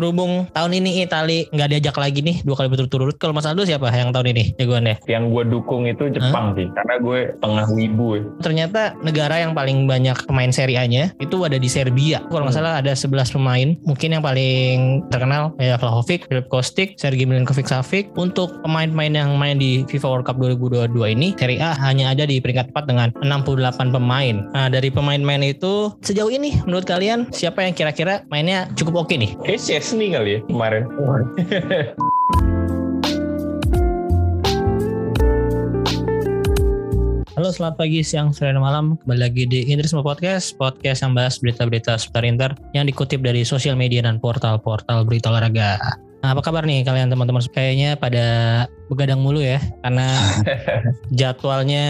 berhubung tahun ini Itali nggak diajak lagi nih dua kali berturut-turut. Kalau Mas Aldo siapa yang tahun ini jagoannya? Yang gue dukung itu Jepang sih, karena gue tengah wibu. ya. Ternyata negara yang paling banyak pemain Serie A-nya itu ada di Serbia. Kalau nggak salah ada 11 pemain. Mungkin yang paling terkenal ya Vlahovic, Filip Kostic, Sergei Milinkovic Savic. Untuk pemain-pemain yang main di FIFA World Cup 2022 ini Serie A hanya ada di peringkat 4 dengan 68 pemain. Nah, dari pemain-pemain itu sejauh ini menurut kalian siapa yang kira-kira mainnya cukup oke nih? Kayak Chesney kali ya kemarin. Halo selamat pagi, siang, sore, malam. Kembali lagi di Interisme Podcast Podcast yang bahas berita-berita seputar Inter Yang dikutip dari sosial media dan portal-portal berita olahraga. Nah apa kabar nih kalian teman-teman? Kayaknya pada begadang mulu ya Karena jadwalnya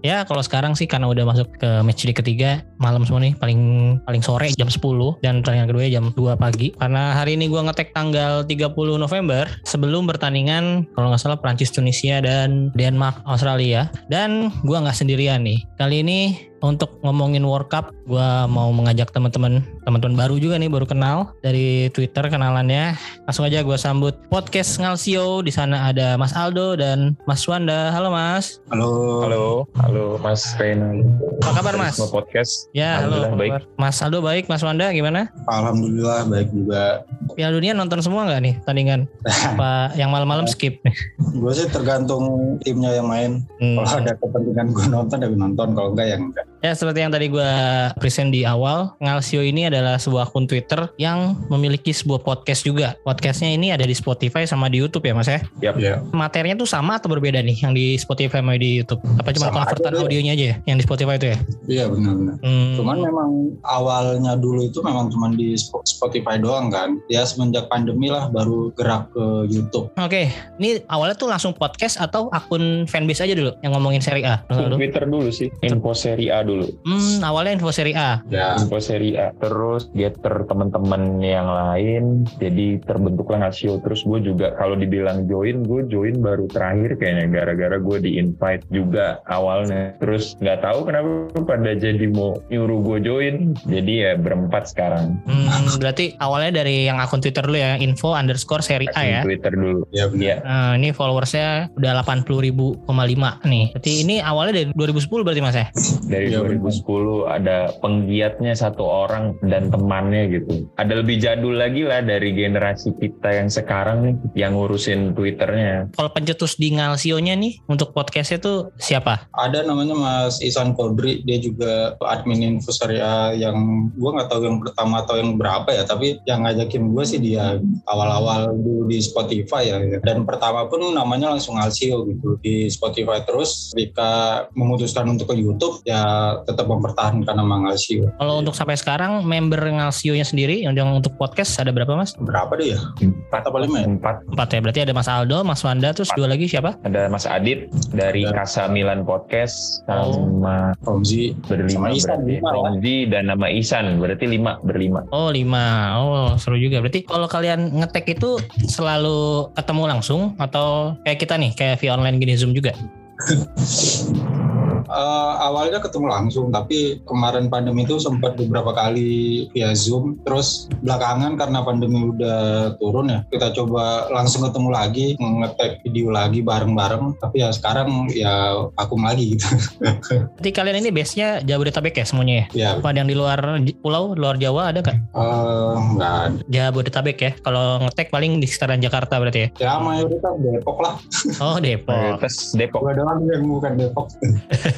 Ya kalau sekarang sih karena udah masuk ke match di ketiga Malam semua nih paling paling sore jam 10 Dan pertandingan kedua jam 2 pagi Karena hari ini gua ngetek tanggal 30 November Sebelum pertandingan kalau nggak salah Prancis Tunisia dan Denmark Australia Dan gua nggak sendirian nih Kali ini untuk ngomongin World Cup, gue mau mengajak teman-teman, teman-teman baru juga nih, baru kenal dari Twitter kenalannya. Langsung aja gue sambut podcast Ngalsio. Di sana ada Mas Aldo dan Mas Wanda. Halo Mas. Halo. Halo, halo Mas Rena. Apa kabar Mas? Semua podcast. Ya, halo. Baik. Mas Aldo baik, Mas Wanda gimana? Alhamdulillah baik juga. Piala Dunia nonton semua nggak nih tandingan? Apa yang malam-malam skip? gue sih tergantung timnya yang main. Hmm. Kalau ada kepentingan gue nonton, ya gue nonton. Kalau enggak, ya enggak. Ya seperti yang tadi gue present di awal, Ngalsio ini adalah sebuah akun Twitter yang memiliki sebuah podcast juga. Podcastnya ini ada di Spotify sama di YouTube ya mas ya? Yap. Ya. Materinya tuh sama atau berbeda nih yang di Spotify sama di YouTube? Apa cuma Sama convertan aja, Bro. audionya aja ya yang di Spotify itu ya? Iya benar-benar. Hmm. Cuman memang awalnya dulu itu memang cuma di Sp- Spotify doang kan. Ya semenjak pandemi lah baru gerak ke YouTube. Oke, ini awalnya tuh langsung podcast atau akun fanbase aja dulu yang ngomongin seri A? Twitter dulu sih. Info Serie A dulu. Hmm, awalnya info seri A. Ya. Info Serie A. Terus getter teman-teman yang lain. Jadi terbentuklah Ngasio. Terus gue juga kalau dibilang join, gue join baru terakhir kayaknya. Gara-gara gue di invite juga awalnya. Terus nggak tahu kenapa pada jadi mau nyuruh gue join. Jadi ya berempat sekarang. Hmm, berarti awalnya dari yang akun Twitter dulu ya, info underscore seri A ya. Twitter dulu. Ya benar. Iya. Nah, ini followersnya udah 80 ribu nih. Berarti ini awalnya dari 2010 berarti mas ya? Dari Iya, 2010 ada penggiatnya satu orang dan temannya gitu. Ada lebih jadul lagi lah dari generasi kita yang sekarang nih yang ngurusin Twitternya. Kalau pencetus di Ngalsio-nya nih untuk podcastnya tuh siapa? Ada namanya Mas Isan Kodri, dia juga admin info Syariah yang gue nggak tahu yang pertama atau yang berapa ya, tapi yang ngajakin gue sih dia awal-awal dulu di Spotify ya. Dan pertama pun namanya langsung Alsio gitu di Spotify terus ketika memutuskan untuk ke YouTube ya tetap mempertahankan nama Alsio. Kalau untuk sampai sekarang member Ngalsio-nya sendiri yang yang untuk podcast ada berapa mas? Berapa deh ya? Empat apa lima ya? Empat Empat ya. Berarti ada Mas Aldo, Mas Wanda, terus dua lagi siapa? ada Mas Adit dari Ada. Kasa Milan Podcast Oh. sama Romzi berlima Sama Isan, berarti lima lah. Romzi dan nama Isan berarti lima berlima. Oh lima. Oh seru juga. Berarti kalau kalian ngetek itu selalu ketemu langsung atau kayak kita nih kayak via online gini Zoom juga? Eh, awalnya ketemu langsung, tapi kemarin pandemi itu sempat beberapa kali via Zoom. Terus belakangan karena pandemi udah turun ya, kita coba langsung ketemu lagi, ngetek video lagi bareng-bareng. Tapi ya sekarang ya vakum lagi gitu. Berarti kalian ini base-nya Jabodetabek ya semuanya ya? ya, Apa ada yang di luar pulau, luar Jawa ada nggak? eh, nggak ada. Jabodetabek ya. Kalau ngetek paling di sekitaran Jakarta berarti ya. Ya mayoritas Depok lah. Oh Depok. Terus Depok Gua doang yang bukan Depok.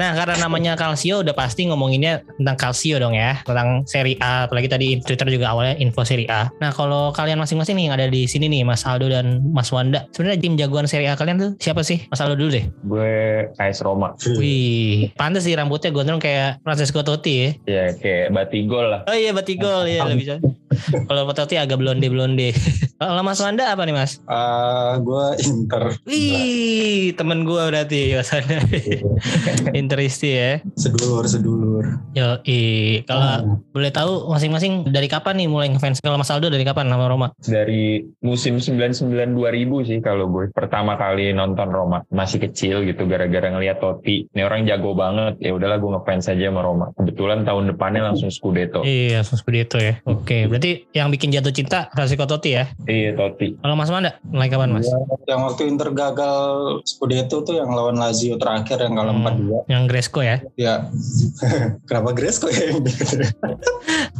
Nah karena namanya Calcio udah pasti ngomonginnya tentang Calcio dong ya. Tentang Serie A. Apalagi tadi Twitter juga awalnya info Serie A. Nah kalau kalian masing-masing nih yang ada di sini nih Mas Aldo dan Mas Wanda. Sebenarnya tim jagoan Serie A kalian tuh siapa sih? Mas Aldo dulu deh. gue AS Roma. Wih, pantes sih rambutnya gondrong kayak Francesco Totti ya. Ya kayak Batigol lah. Oh iya Batigol ya lebih bisa. Kalau Totti agak blonde blonde. Kalau Mas Wanda apa nih Mas? Uh, gue Inter. Wih, temen gue berarti Mas Wanda. Interisti ya. Sedulur, sedulur. Yo, kalau hmm. boleh tahu masing-masing dari kapan nih mulai ngefans? Kalau Mas Aldo dari kapan nama Roma? Dari musim 99 2000 sih kalau gue pertama kali nonton Roma. Masih kecil gitu gara-gara ngeliat Totti. Ini orang jago banget. Ya udahlah gue ngefans aja sama Roma. Kebetulan tahun depannya langsung Scudetto. Iya, langsung Scudetto ya. Oke, berarti yang bikin jatuh cinta Rasiko Totti ya? Iya, Totti. Kalau Mas Manda, mulai kapan Mas? Ya, yang waktu Inter gagal Scudetto tuh yang lawan Lazio terakhir yang kalah hmm, 4-2. Yang Gresco ya? Ya. Kenapa Gresco ya?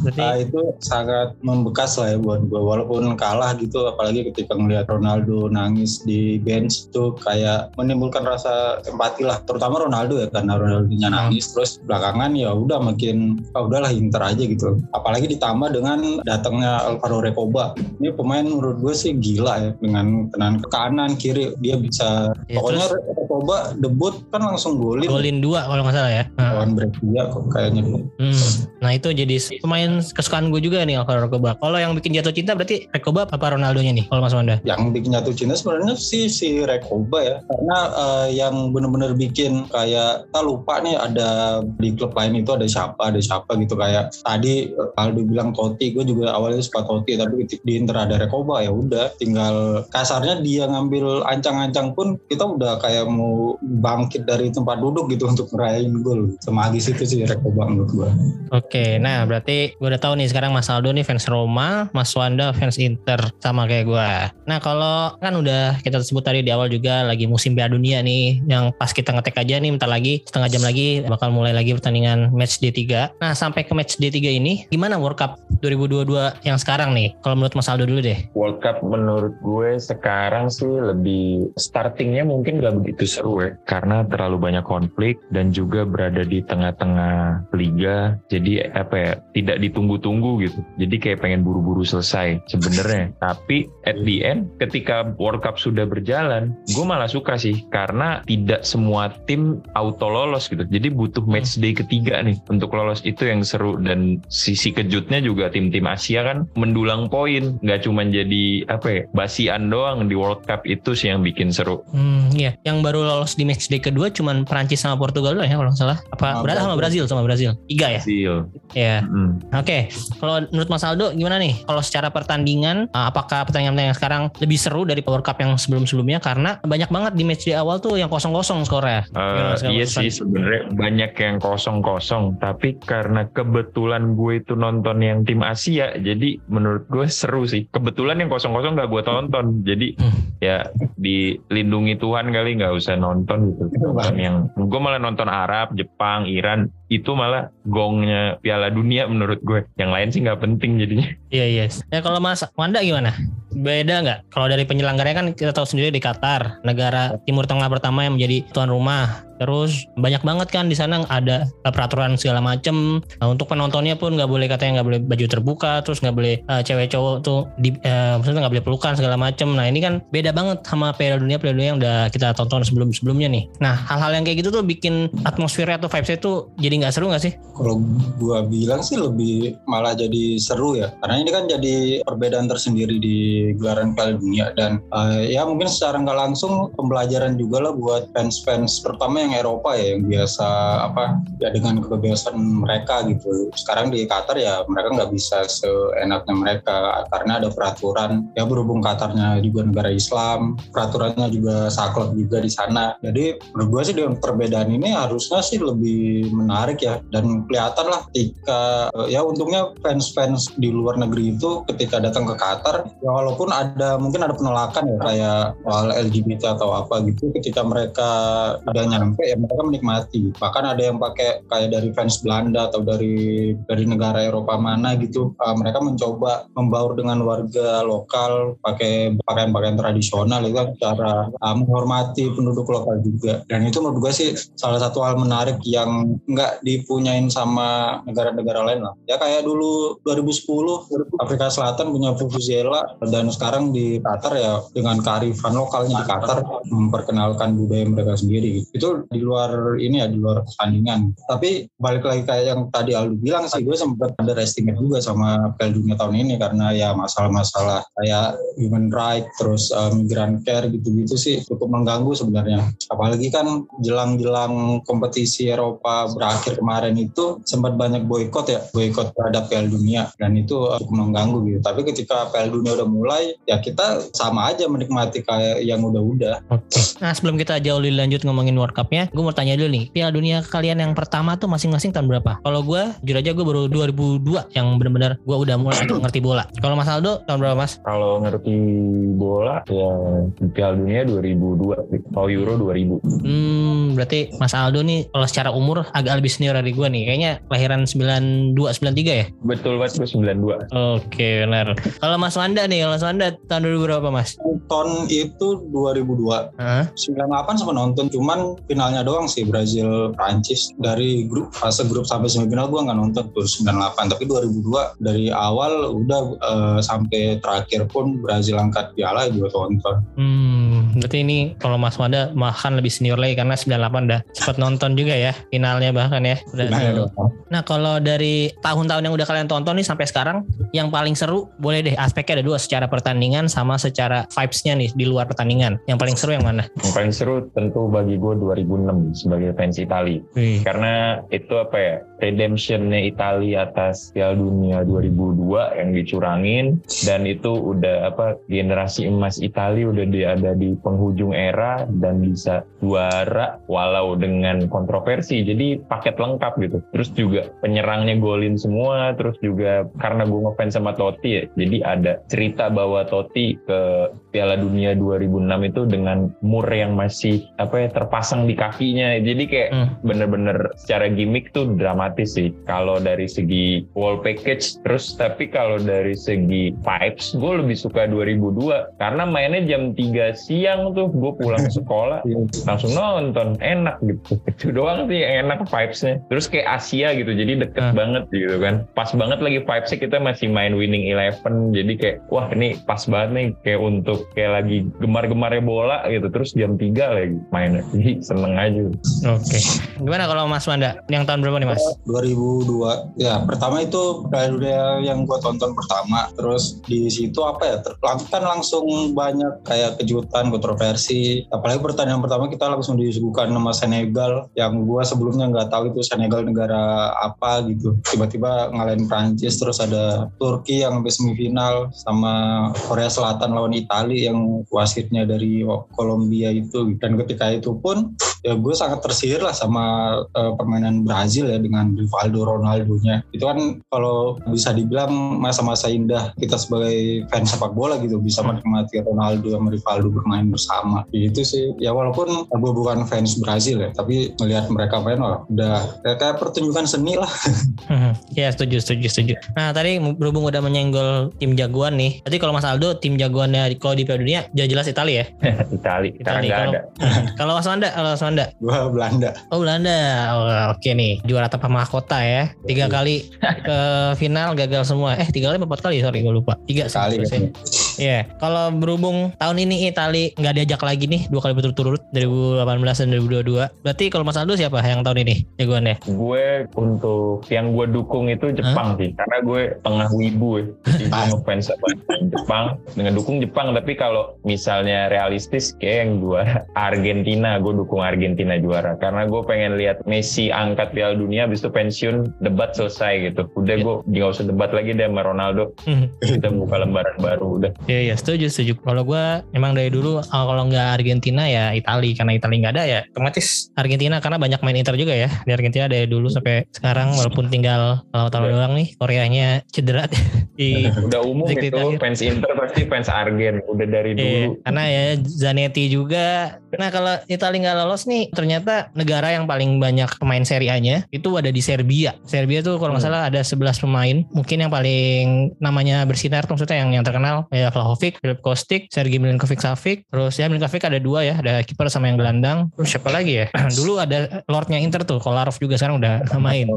Berarti... Nah, itu sangat membekas lah ya buat gue. Walaupun kalah gitu, apalagi ketika ngeliat Ronaldo nangis di bench itu kayak menimbulkan rasa empati lah. Terutama Ronaldo ya, karena Ronaldo-nya nangis. Terus belakangan ya udah makin, oh udahlah Inter aja gitu. Apalagi ditambah dengan datangnya Alvaro Recoba. Ini pemain menurut gue sih gila ya dengan tenan ke kanan kiri dia bisa ya, pokoknya terus, Recoba debut kan langsung golin golin dua kalau nggak salah ya. Lawan Brescia kok kayaknya. Hmm. nah itu jadi pemain kesukaan gue juga nih Alvaro Recoba. Kalau yang bikin jatuh cinta berarti Recoba apa Ronaldo nya nih kalau Mas Wanda? Yang bikin jatuh cinta sebenarnya sih si Recoba ya. Karena uh, yang bener-bener bikin kayak kita lupa nih ada di klub lain itu ada siapa ada siapa gitu. Kayak tadi Aldo bilang Totti gue juga awalnya suka Totti tapi di Inter ada Rekoba ya udah. Tinggal kasarnya dia ngambil ancang-ancang pun kita udah kayak mau bangkit dari tempat duduk gitu untuk merayain gol semagis itu sih Rekoba menurut gue oke nah berarti gue udah tahu nih sekarang Mas Aldo nih fans Roma Mas Wanda fans Inter sama kayak gue nah kalau kan udah kita sebut tadi di awal juga lagi musim Piala Dunia nih yang pas kita ngetek aja nih bentar lagi setengah jam lagi bakal mulai lagi pertandingan match D3 nah sampai ke match D3 ini gimana World Cup 2022 yang sekarang nih? Kalau menurut Mas Aldo dulu deh. World Cup menurut gue sekarang sih lebih startingnya mungkin gak begitu seru ya. Karena terlalu banyak konflik dan juga berada di tengah-tengah liga. Jadi apa ya, tidak ditunggu-tunggu gitu. Jadi kayak pengen buru-buru selesai sebenarnya. Tapi at the end ketika World Cup sudah berjalan, gue malah suka sih. Karena tidak semua tim auto lolos gitu. Jadi butuh match day ketiga nih untuk lolos itu yang seru dan sisi kejutnya juga tim-tim Asia kan mendulang poin nggak cuma jadi apa ya basian doang di World Cup itu sih yang bikin seru. Hmm, iya. Yang baru lolos di match day kedua cuma Prancis sama Portugal doang ya kalau nggak salah. Apa berarti sama Brazil sama Brazil? Tiga ya? Brazil. Ya. Hmm. Oke. Okay. Kalau menurut Mas Aldo gimana nih? Kalau secara pertandingan eh, apakah pertandingan-pertandingan sekarang lebih seru dari World Cup yang sebelum-sebelumnya karena banyak banget di match day awal tuh yang kosong-kosong skornya. Uh, iya sih sebenarnya banyak yang kosong-kosong tapi karena kebetulan gue itu nonton yang tim Asia jadi menurut gue seru sih kebetulan yang kosong-kosong gak gue tonton jadi hmm. ya dilindungi Tuhan kali nggak usah nonton gitu yang gue malah nonton Arab Jepang Iran itu malah gongnya Piala Dunia menurut gue. Yang lain sih nggak penting jadinya. Iya iya. Ya kalau Mas Wanda gimana? Beda nggak? Kalau dari penyelenggaranya kan kita tahu sendiri di Qatar negara Timur Tengah pertama yang menjadi tuan rumah. Terus banyak banget kan di sana ada peraturan segala macem. Nah, untuk penontonnya pun nggak boleh katanya nggak boleh baju terbuka terus nggak boleh uh, cewek cowok tuh di, uh, maksudnya nggak boleh pelukan segala macem. Nah ini kan beda banget sama Piala Dunia Piala Dunia yang udah kita tonton sebelum sebelumnya nih. Nah hal-hal yang kayak gitu tuh bikin atmosfernya atau vibesnya tuh jadi nggak seru nggak sih kalau gua bilang sih lebih malah jadi seru ya karena ini kan jadi perbedaan tersendiri di gelaran Piala Dunia dan uh, ya mungkin secara nggak langsung pembelajaran juga lah buat fans-fans pertama yang Eropa ya yang biasa apa ya dengan kebebasan mereka gitu. Sekarang di Qatar ya mereka nggak bisa seenaknya mereka karena ada peraturan ya berhubung Qatarnya juga negara Islam, peraturannya juga saklek juga di sana. Jadi menurut gue sih dengan perbedaan ini harusnya sih lebih menarik ya. Dan kelihatan lah ketika ya untungnya fans-fans di luar negeri itu ketika datang ke Qatar ya walaupun ada mungkin ada penolakan ya kayak soal LGBT atau apa gitu ketika mereka udah nyampe ya mereka menikmati. Bahkan ada yang pakai kayak dari fans Belanda atau dari dari negara Eropa mana gitu uh, mereka mencoba membaur dengan warga lokal pakai pakaian-pakaian tradisional itu kan cara uh, menghormati penduduk lokal juga. Dan itu menurut gue sih salah satu hal menarik yang nggak dipunyain sama negara-negara lain lah ya kayak dulu 2010 Afrika Selatan punya Vuvuzela dan sekarang di Qatar ya dengan kearifan lokalnya di Qatar memperkenalkan budaya mereka sendiri itu di luar ini ya di luar pertandingan. Tapi balik lagi kayak yang tadi Aldo bilang sih, gue sempat ada estimate juga sama Piala Dunia tahun ini karena ya masalah-masalah kayak human right, terus uh, migrant care gitu-gitu sih cukup mengganggu sebenarnya. Apalagi kan jelang-jelang kompetisi Eropa berakhir kemarin itu sempat banyak boykot ya, boykot terhadap Piala Dunia dan itu uh, cukup mengganggu gitu. Tapi ketika Piala Dunia udah mulai, ya kita sama aja menikmati kayak yang udah-udah. Oke. Nah sebelum kita jauh lebih lanjut ngomongin World Cup-nya, gue mau tanya dulu nih, Piala Dunia kalian yang pertama tuh masing-masing tahun berapa? Kalau gue, jujur aja gue baru 2002 yang bener-bener gue udah mulai ngerti bola. Kalau Mas Aldo tahun berapa Mas? Kalau ngerti bola ya Piala Dunia 2002, kalau Euro 2000. Hmm, berarti Mas Aldo nih kalau secara umur agak lebih senior dari gue nih. Kayaknya kelahiran 92 93 ya? Betul banget gue 92. Oke, benar. Kalau Mas Wanda nih, kalau Mas Wanda tahun 2000 berapa Mas? Nonton itu 2002. Hah? 98 sempat nonton, cuman finalnya doang sih Brazil Prancis dari grup fase grup sampai semifinal gua nggak nonton tuh 98 tapi 2002 dari awal udah eh, sampai terakhir pun Brazil angkat piala juga tonton. Hmm, berarti ini kalau Mas Wanda bahkan lebih senior lagi karena 98 udah sempat nonton juga ya finalnya bahkan ya. Udah. Nah kalau dari tahun-tahun yang udah kalian tonton nih sampai sekarang, yang paling seru boleh deh aspeknya ada dua secara pertandingan sama secara vibes-nya nih di luar pertandingan. Yang paling seru yang mana? Yang paling seru tentu bagi gue 2006 sebagai fans Itali. Wih. Karena itu apa ya, redemptionnya Itali atas Piala Dunia 2002 yang dicurangin dan itu udah apa generasi emas Itali udah di, ada di penghujung era dan bisa juara walau dengan kontroversi. Jadi paket lengkap gitu. Terus juga penyerangnya golin semua, terus juga karena gue ngefans sama Totti ya, jadi ada cerita bahwa Totti ke Piala Dunia 2006 itu dengan mur yang masih apa ya terpasang di kakinya. Jadi kayak Hmm. bener-bener secara gimmick tuh dramatis sih. Kalau dari segi wall package, terus tapi kalau dari segi vibes, gue lebih suka 2002 karena mainnya jam 3 siang tuh gue pulang sekolah langsung nonton enak gitu itu doang sih yang enak vibesnya terus kayak Asia gitu jadi deket Ah. banget gitu kan pas banget lagi vibesnya kita masih main winning eleven jadi kayak wah ini pas banget nih kayak untuk kayak lagi gemar-gemarnya bola gitu terus jam 3 lagi mainnya. Jadi seneng aja. Oke. Gimana kalau Mas Wanda? Yang tahun berapa nih Mas? 2002 ya pertama itu Piala Dunia yang gue tonton pertama. Terus di situ apa ya kan langsung banyak kayak kejutan kontroversi. Apalagi pertandingan pertama kita langsung disuguhkan nama Senegal. Yang gue sebelumnya nggak tahu itu Senegal negara apa gitu. Tiba-tiba ngalahin Prancis terus ada Turki yang sampai semifinal sama Korea Selatan lawan Italia yang wasitnya dari Kolombia itu. Dan ketika itu pun ya gue sangat tersihir lah sama eh, permainan Brazil ya dengan Rivaldo Ronaldo-nya. Itu kan kalau bisa dibilang masa-masa indah kita sebagai fans sepak bola gitu bisa menikmati Ronaldo sama Rivaldo bermain bersama. Itu sih ya walaupun gue bukan fans Brazil ya, tapi melihat mereka main wah udah kayak, kayak pertunjukan seni lah. ya setuju, setuju, setuju. Nah tadi berhubung udah menyenggol tim jagoan nih. Tadi kalau Mas Aldo tim jagoannya kalau di Piala Dunia jelas Italia ya. Itali sekarang Itali. nggak Kalau ada kalau Mas Wanda, kalau Mas Wanda. Gue Belanda. Oh Belanda. Oh, oke nih. Juara tanpa mahkota ya. Tiga kali ke final gagal semua. Eh tiga kali empat kali? Sorry gue lupa. Tiga Kali ya. Iya. Kalau berhubung tahun ini Itali nggak diajak lagi nih dua kali berturut-turut 2018 dan 2022. Berarti kalau Mas Aldo siapa yang tahun ini jagoannya? gue untuk yang gue dukung itu Jepang sih karena gue tengah wibu ya jadi gue ngefans sama Jepang dengan dukung Jepang tapi kalau misalnya realistis kayak yang gue Argentina gue dukung Argentina juara. Karena gue pengen lihat Messi angkat Piala Dunia habis itu pensiun debat selesai gitu. Udah Ya. gue nggak usah debat lagi deh sama Ronaldo. Kita buka lembaran baru udah. Iya iya setuju setuju. Kalau gue emang dari dulu uh, kalau nggak Argentina ya Itali. Karena Itali nggak ada ya otomatis Argentina. Karena banyak main Inter juga ya. Di Argentina dari dulu sampai sekarang walaupun tinggal kalau tahun Iya. doang nih Koreanya cedera. Di udah umum itu terakhir. fans Inter pasti fans Argen. Udah dari dulu. Iya, karena ya Zanetti juga. Nah kalau Italia nggak lolos nih, ternyata negara yang paling banyak pemain Serie A-nya itu ada di Serbia. Serbia tuh kalau nggak Hmm. salah ada 11 pemain. Mungkin yang paling namanya bersinar tuh maksudnya yang yang terkenal ya Vlahovic, Filip Kostic, Sergei Milinkovic Savic. Terus ya Milinkovic ada dua ya, ada kiper sama yang gelandang. Terus siapa lagi ya? Dulu ada Lordnya Inter tuh, Kolarov juga sekarang udah main.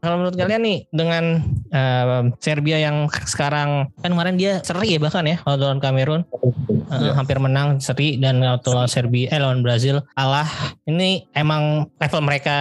Kalau menurut kalian nih dengan eh, Serbia yang sekarang kan kemarin dia seri ya bahkan ya kalau lawan Kamerun uh, Iya. hampir menang seri dan waktu lawan Serbia eh lawan Brazil kalah. Ini emang level mereka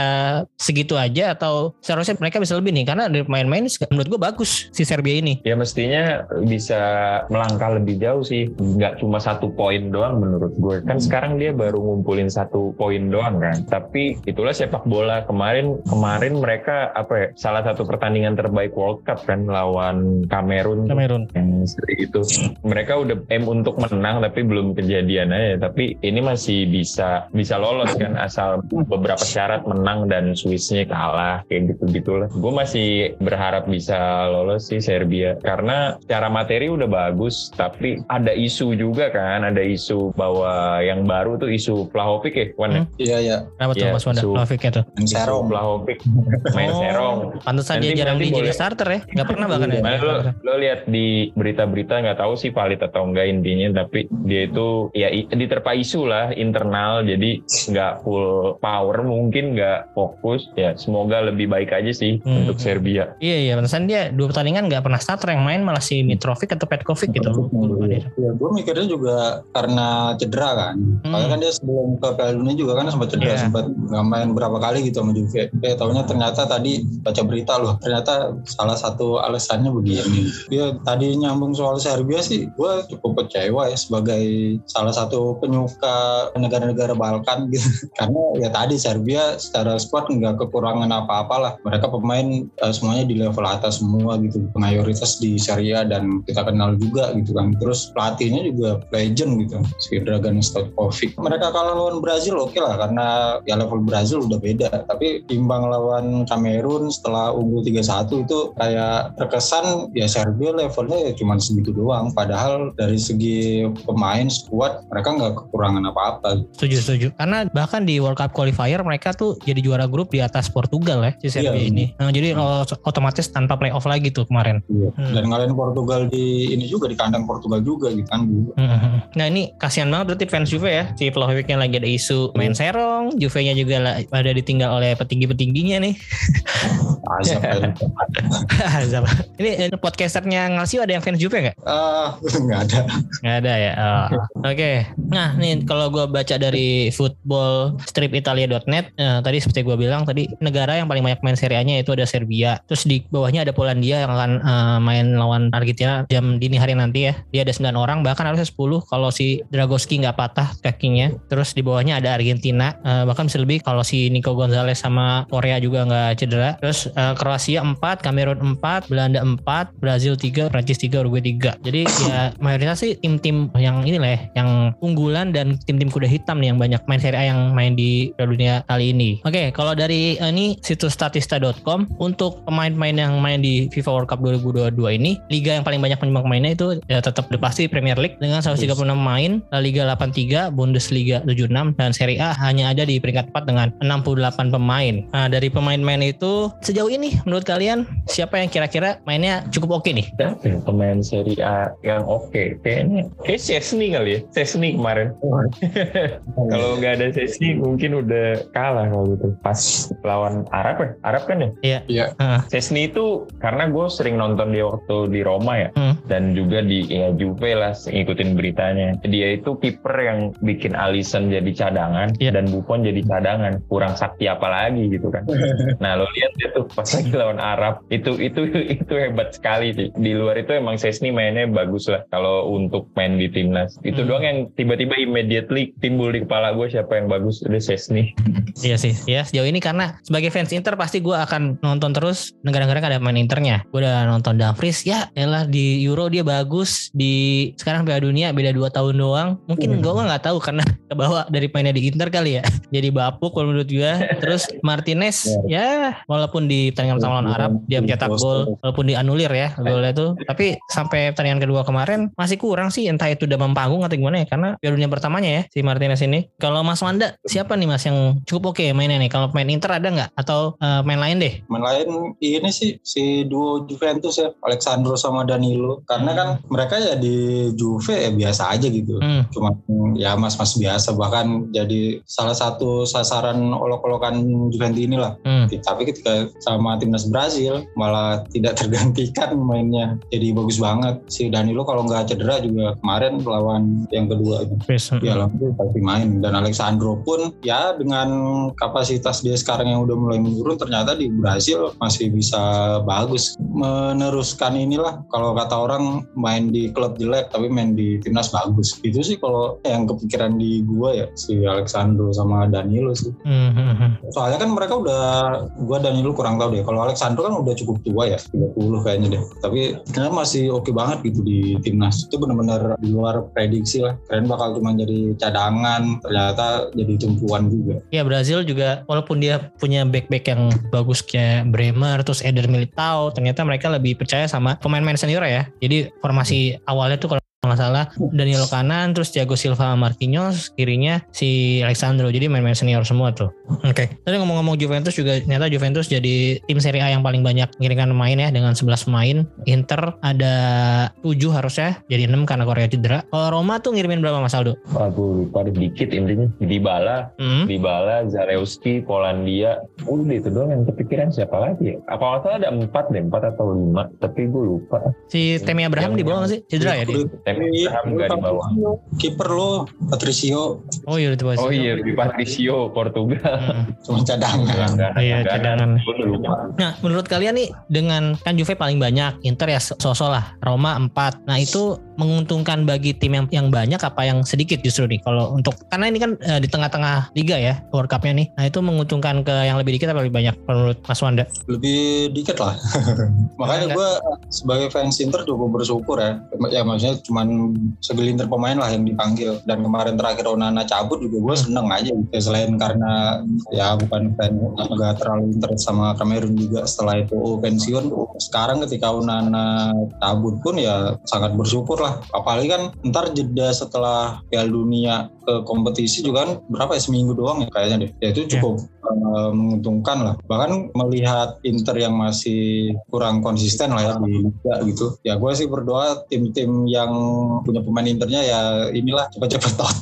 segitu aja atau seharusnya mereka bisa lebih nih karena dari main-main menurut gue bagus si Serbia ini. Ya mestinya bisa melangkah lebih jauh sih, nggak cuma satu poin doang menurut gue. Kan sekarang dia baru ngumpulin satu poin doang kan. Tapi itulah sepak bola kemarin kemarin mereka apa ya salah satu pertandingan terbaik World Cup kan lawan Kamerun. Kamerun. yang itu mereka udah aim untuk menang tapi belum kejadian aja tapi ini masih bisa bisa lolos kan asal beberapa syarat menang dan Swissnya kalah kayak gitu gitulah gue masih berharap bisa lolos sih Serbia karena secara materi udah bagus tapi ada isu juga kan ada isu bahwa yang baru tuh isu Vlahovic ya Wan ya? Hmm. Iya ya. Kenapa tuh Iya, Mas Wanda? Lovic itu. Isu serong. Vlahovic main Oh, serong Pantesan dia jarang nanti di jadi boleh. starter ya. Gak pernah bahkan ya. Lo, lo lihat di berita-berita nggak tahu sih valid atau enggak intinya tapi dia itu ya diterpa isu lah internal jadi nggak full power mungkin nggak fokus ya semoga lebih baik aja sih Hmm. untuk Serbia Iya iya, pantesan dia dua pertandingan gak pernah starter yang main malah si Mitrovic atau Petkovic gitu. Dia. Ya, gue mikirnya juga karena cedera kan. Hmm. Soalnya kan dia sebelum ke Piala Dunia juga kan sempat cedera, Iya. sempat nggak main berapa kali gitu sama Juve. Eh tahunya ternyata tadi baca berita loh, ternyata salah satu alasannya begini. Dia tadi nyambung soal Serbia sih, gue cukup kecewa ya sebagai salah satu penyuka negara-negara Balkan gitu. Karena ya tadi Serbia secara squad nggak kekurangan apa-apa lah. Mereka pemain eh, semuanya di level atas semua gitu. Mayoritas di Serie A dan kita kenal juga gitu kan. Terus pelatihnya juga legend gitu, si Dragan Stojkovic. Mereka kalah lawan Brazil oke lah karena ya level Brazil udah beda. Tapi imbang lawan Kamerun setelah unggul 3-1 itu kayak terkesan ya Serbia levelnya ya cuma segitu doang. Padahal dari segi pemain squad mereka nggak kekurangan apa-apa. Setuju setuju. Karena bahkan di World Cup qualifier mereka tuh jadi juara grup di atas Portugal ya si Serbia Iya. ini. Nah, jadi lolos otomatis tanpa playoff lagi tuh kemarin. Hmm. Dan ngalahin Portugal di ini juga di kandang Portugal juga gitu kan. Hmm. Nah ini kasihan banget berarti fans Juve ya Si Vlahovicnya lagi ada isu main serong Juve-nya juga pada ditinggal oleh petinggi-petingginya nih Azab? Ini podcasternya Ngalsio ada yang fans Juve nggak? Ah, nggak ada. Nggak ada ya. Oh. Oke. Nah, nih kalau gue baca dari footballstripitalia.net, eh, tadi seperti gue bilang tadi negara yang paling banyak main Serie A-nya itu ada Serbia. Terus di bawahnya ada Polandia yang akan eh, main lawan Argentina jam dini hari nanti ya. Dia ada 9 orang, bahkan harusnya 10 kalau si Dragoski nggak patah kakinya. Terus di bawahnya ada Argentina, eh, bahkan bisa lebih kalau si Nico Gonzalez sama Korea juga nggak cedera. Terus eh, Kroasia 4, Kamerun 4, Belanda 4, Brazil 3, Prancis 3, Uruguay 3. Jadi ya mayoritas sih tim-tim yang ini lah ya, yang unggulan dan tim-tim kuda hitam nih yang banyak main Serie A yang main di Piala Dunia kali ini. Oke, kalau dari eh, ini situs statista.com untuk pemain-pemain yang main di FIFA World Cup 2022 ini, liga yang paling banyak penyumbang pemainnya itu ya tetap udah pasti Premier League dengan 136 pemain, La Liga 83, Bundesliga 76 dan Serie A hanya ada di peringkat 4 dengan 68 pemain. Nah, dari pemain-pemain itu sejauh ini menurut kalian siapa yang kira-kira mainnya cukup oke nih? Siapa pemain Serie A yang oke? Kayaknya kayak Chesney kali ya Chesney kemarin. Kalau nggak ada Chesney mungkin udah kalah kalau gitu. Pas lawan Arab ya? Arab kan ya? Iya. Ah, Chesney itu karena gue sering nonton dia waktu di Roma ya. Hmm. dan juga di ya Juve lah ngikutin beritanya. Dia itu kiper yang bikin Alisson jadi cadangan Iya. dan Buffon jadi cadangan. Kurang sakti apa lagi gitu kan. Nah lo lihat dia tuh pas lagi lawan Arab itu itu itu hebat sekali sih di luar itu emang Chesney mainnya bagus lah kalau untuk main di timnas itu Hmm. doang yang tiba-tiba immediately timbul di kepala gue siapa yang bagus udah Chesney Iya sih, ya sejauh ini karena sebagai fans Inter pasti gue akan nonton terus negara-negara ada main Internya. Gue udah nonton Dumfries, ya elah di Euro dia bagus, di sekarang Piala Dunia beda 2 tahun doang. Mungkin gue nggak tahu karena kebawa dari mainnya di Inter kali ya. Jadi bapuk kalau menurut gue. Terus Martinez, ya walaupun di pertandingan pertama lawan Arab dia mencetak gol, walaupun dianulir ya golnya itu. Tapi sampai pertandingan kedua kemarin masih kurang sih, entah itu udah panggung atau gimana ya. Karena Piala Dunia pertamanya ya si Martinez ini. Kalau Mas Wanda siapa nih Mas yang cukup oke mainnya nih? Kalau main Inter ada nggak? Atau eh, main lain deh? Main lain ini sih si duo Juventus ya, Alexandro sama Danilo. Karena kan mereka ya di Juve ya biasa aja gitu. Hmm. Cuma ya mas-mas biasa bahkan jadi salah satu sasaran olok-olokan Juventus inilah. Hmm. Tapi ketika sama timnas Brazil malah tidak tergantikan mainnya. Jadi bagus banget. Si Danilo kalau nggak cedera juga kemarin lawan yang kedua ya langsung pasti main. Dan Alexandro pun ya dengan kapasitas dia sekarang yang udah mulai menurun ternyata di Brazil masih bisa bagus. Meneruskan inilah kalau kata orang main di klub jelek tapi main di timnas bagus. Itu sih kalau yang kepikiran di gua ya si Alexandro sama Danilo sih. Mm-hmm. soalnya kan mereka udah gua Danilo kurang tahu deh. Kalau Alexandro kan udah cukup tua ya 30 kayaknya deh. Tapi ternyata masih oke okay banget gitu di timnas. Itu benar-benar di luar prediksi lah. Keren bakal cuma jadi cadangan ternyata jadi tumpuan juga. Ya Brazil juga walaupun dia punya back-back yang bagus kayak Bremer terus Eder Militao ternyata mereka lebih percaya sama pemain-pemain senior ya. Jadi formasi awalnya tuh kalau nggak salah. Daniel kanan terus Thiago Silva Marquinhos kirinya si Alexandro. Jadi main-main senior semua tuh. Oke. Okay. tadi ngomong-ngomong Juventus juga ternyata Juventus jadi tim Serie A yang paling banyak mengirimkan pemain ya dengan 11 pemain. Inter ada 7 harusnya jadi 6 karena Korea cedera. Kalau Roma tuh ngirimin berapa Mas Aldo? Aku lupa dikit intinya. Dybala hmm. Dybala Zalewski Polandia. Udah itu doang yang kepikiran siapa lagi ya? Apa salah ada 4 deh 4 atau 5 tapi gue lupa. Si Temi Abraham di bawah sih? cedera ya dia? Abraham nggak di bawah. Kiper lo Patricio. Oh iya itu Oh iya di Patricio Portugal. Hmm. Cuma cadangan. Iya cadangan. Nah menurut kalian nih dengan kan Juve paling banyak, Inter ya sosok lah, Roma 4. Nah itu menguntungkan bagi tim yang yang banyak apa yang sedikit justru nih kalau untuk karena ini kan uh, di tengah-tengah liga ya World Cup-nya nih. Nah itu menguntungkan ke yang lebih dikit apa lebih banyak menurut Mas Wanda? Lebih dikit lah. Makanya gue sebagai fans Inter cukup bersyukur ya. Ya maksudnya cuma segelintir pemain lah yang dipanggil dan kemarin terakhir Onana cabut juga gue seneng aja gitu. Selain karena ya bukan fan agak terlalu interest sama Cameroon juga setelah itu pensiun. Sekarang ketika Onana cabut pun ya sangat bersyukur lah apalagi kan ntar jeda setelah Piala Dunia ke kompetisi juga kan berapa ya seminggu doang ya kayaknya deh. Ya itu iya. cukup yeah. uh, menguntungkan lah. Bahkan melihat Inter yang masih kurang konsisten lah ya di liga gitu. Ya gue sih berdoa tim-tim yang punya pemain Internya ya inilah cepat-cepat tot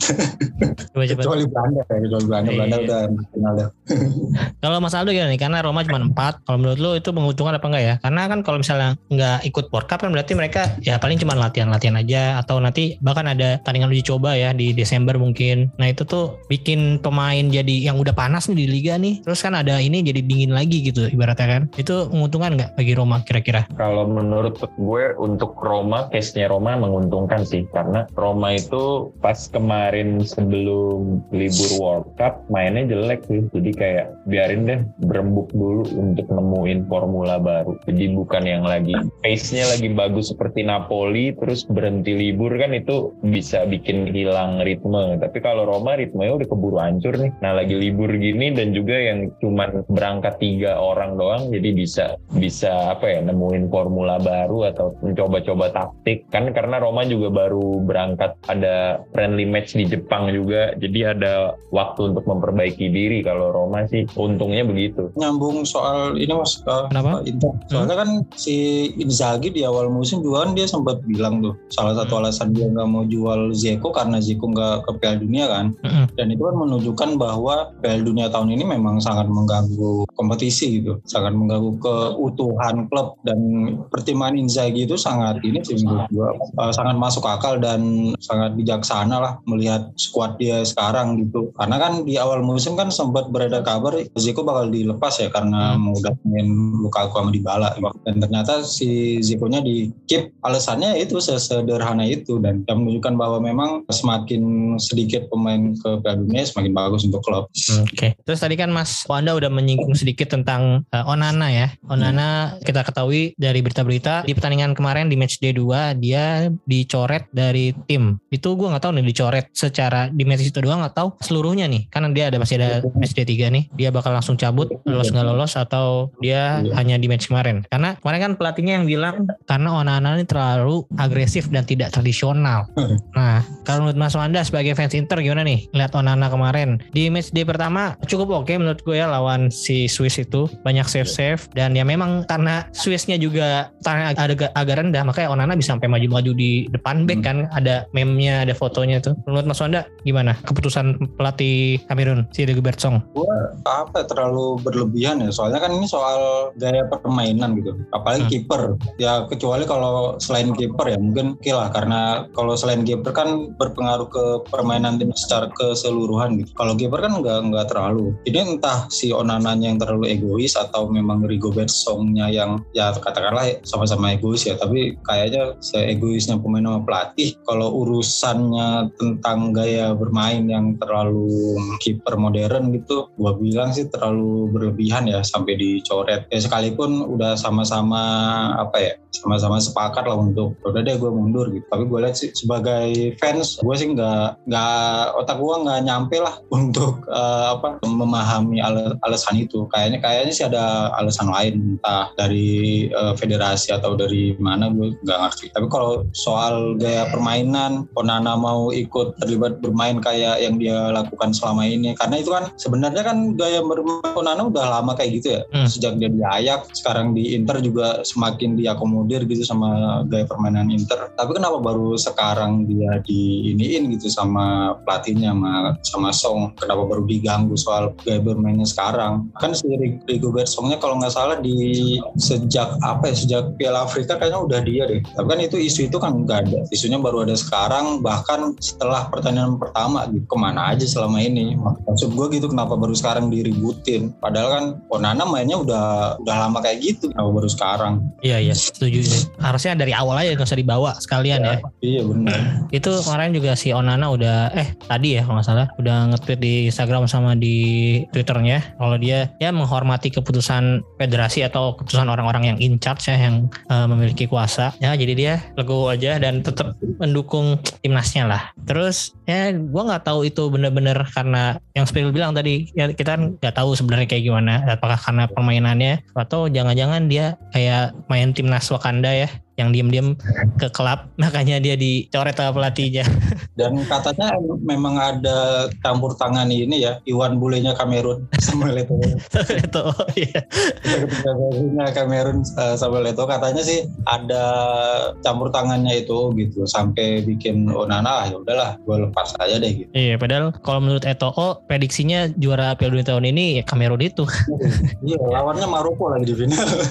kecuali Belanda ya kecuali Belanda. Yeah. Belanda udah final deh kalau Mas Aldo gimana nih? Karena Roma cuma empat. Kalau menurut lo itu menguntungkan apa enggak ya? Karena kan kalau misalnya nggak ikut World Cup kan berarti mereka ya paling cuma latihan-latihan aja. Atau nanti bahkan ada tandingan uji coba ya di Desember mungkin. Nah itu tuh bikin pemain jadi yang udah panas nih di liga nih. Terus kan ada ini jadi dingin lagi gitu ibaratnya kan. Itu menguntungkan nggak bagi Roma kira-kira? Kalau menurut gue untuk Roma, case-nya Roma menguntungkan sih. Karena Roma itu pas kemarin sebelum libur World Cup mainnya jelek sih. Jadi kayak biarin deh berembuk dulu untuk nemuin formula baru. Jadi bukan yang lagi pace-nya lagi bagus seperti Napoli terus berhenti libur kan itu bisa bikin hilang ritme. Tapi kalau Roma ritmenya udah keburu hancur nih. Nah lagi libur gini dan juga yang cuman berangkat tiga orang doang jadi bisa bisa apa ya nemuin formula baru atau mencoba-coba taktik kan karena Roma juga baru berangkat ada friendly match di Jepang juga jadi ada waktu untuk memperbaiki diri kalau Roma sih untungnya begitu. Nyambung soal ini mas uh, Kenapa? Inter. Soalnya hmm. kan si Inzaghi di awal musim juga kan dia sempat bilang tuh salah satu hmm. alasan dia nggak mau jual Zeko karena Zeko nggak ke Piala Dunia kan. Hmm. dan itu kan menunjukkan bahwa Piala Dunia tahun ini memang sangat mengganggu kompetisi gitu. Sangat mengganggu keutuhan klub dan pertimbangan Inzaghi itu sangat ini sih menurut gua uh, sangat masuk akal dan sangat bijaksana lah melihat skuad dia sekarang gitu. Karena kan di awal musim kan sempat beredar kabar Zeko bakal dilepas ya karena mau main Lukaku sama Dybala. Dan ternyata si Zeko-nya di keep. Alasannya itu sesederhana itu dan menunjukkan bahwa memang semakin sedikit pemain ke Piala Dunia semakin bagus untuk klub. Oke. Okay. Terus tadi kan Mas Wanda udah menyinggung sedikit tentang uh, Onana ya. Onana hmm. kita ketahui dari berita-berita di pertandingan kemarin di match D2 dia dicoret dari tim. Itu gue nggak tahu nih dicoret secara di match itu doang atau seluruhnya nih. Karena dia ada masih ada match D3 nih. Dia bakal langsung cabut lolos nggak lolos atau dia iya. hanya di match kemarin. Karena kemarin kan pelatihnya yang bilang karena Onana ini terlalu agresif dan tidak tradisional. Nah, kalau menurut Mas Wanda sebagai fans fans Inter gimana nih? Lihat Onana kemarin di match day pertama cukup oke menurut gue ya lawan si Swiss itu banyak save save dan ya memang karena Swissnya juga tangannya agak agak rendah makanya Onana bisa sampai maju-maju di depan back Hmm. kan ada meme-nya ada fotonya tuh. Menurut Mas Wanda gimana keputusan pelatih Kamerun si Rigobert Song? apa ya, terlalu berlebihan ya soalnya kan ini soal gaya permainan gitu apalagi Hmm. kiper ya kecuali kalau selain kiper ya mungkin oke lah karena kalau selain kiper kan berpengaruh ke permainan tim secara keseluruhan gitu. Kalau kiper kan nggak nggak terlalu. Ini entah si Onananya yang terlalu egois atau memang Rigobert Songnya yang ya katakanlah sama-sama egois ya tapi kayaknya egoisnya pemain sama pelatih kalau urusannya tentang gaya bermain yang terlalu kiper modern gitu gua bilang sih terlalu berlebihan ya sampai dicoret. Ya sekalipun udah sama-sama apa ya sama-sama sepakat lah untuk udah deh gue mundur gitu. Tapi gue lihat sih sebagai fans gue sih nggak nggak otak gue nggak nyampe lah untuk eh, apa memahami ale- alasan itu. Kayaknya kayaknya sih ada alasan lain entah dari eh, federasi atau dari mana gue nggak ngerti. Tapi kalau soal gaya permainan Onana mau ikut terlibat bermain kayak yang dia lakukan selama ini karena itu kan sebenarnya kan gaya bermain Onana udah lama kayak gitu ya. Hmm. sejak dia di Ajax sekarang di Inter juga semakin diakomodir gitu sama gaya permainan Inter. Tapi kenapa baru sekarang dia diiniin gitu sama pelatihnya sama sama Song kenapa baru diganggu soal gaya bermainnya sekarang? Kan si Rigobert Songnya kalau nggak salah di sejak apa ya sejak Piala Afrika kayaknya udah dia deh. Tapi kan itu isu itu kan nggak ada isunya baru ada sekarang bahkan setelah pertandingan pertama gitu ke mana aja selama ini? Maksud gue gitu kenapa baru sekarang diributin? Padahal kan Onana mainnya udah udah lama kayak gitu kenapa baru sekarang? Iya iya setuju sih. Harusnya dari awal aja nggak usah dibawa sekalian ya. iya benar Itu kemarin juga si Onana udah eh tadi ya kalau nggak salah udah nge-tweet di Instagram sama di Twitternya kalau dia ya menghormati keputusan federasi atau keputusan orang-orang yang in charge ya yang eh, memiliki kuasa. Ya jadi dia legowo aja dan tetap mendukung timnasnya lah. Terus ya gua nggak tahu itu bener-bener karena yang Spil bilang tadi ya kita kan nggak tahu sebenarnya kayak gimana apakah karena permainannya atau jangan-jangan dia kayak main timnas Wakanda ya yang diem-diem ke klub makanya dia dicoret sama pelatihnya. Dan katanya memang ada campur tangan ini ya Iwan bulenya Kamerun sama Leto itu oh, iya. Kamerun eh, sama Leto katanya sih ada campur tangannya itu gitu sampai bikin Onana ah ya udahlah gue lepas aja deh gitu. Iya padahal kalau menurut Eto'o prediksinya juara Piala Dunia tahun ini ya Kamerun itu. Iya lawannya Maroko lagi di final.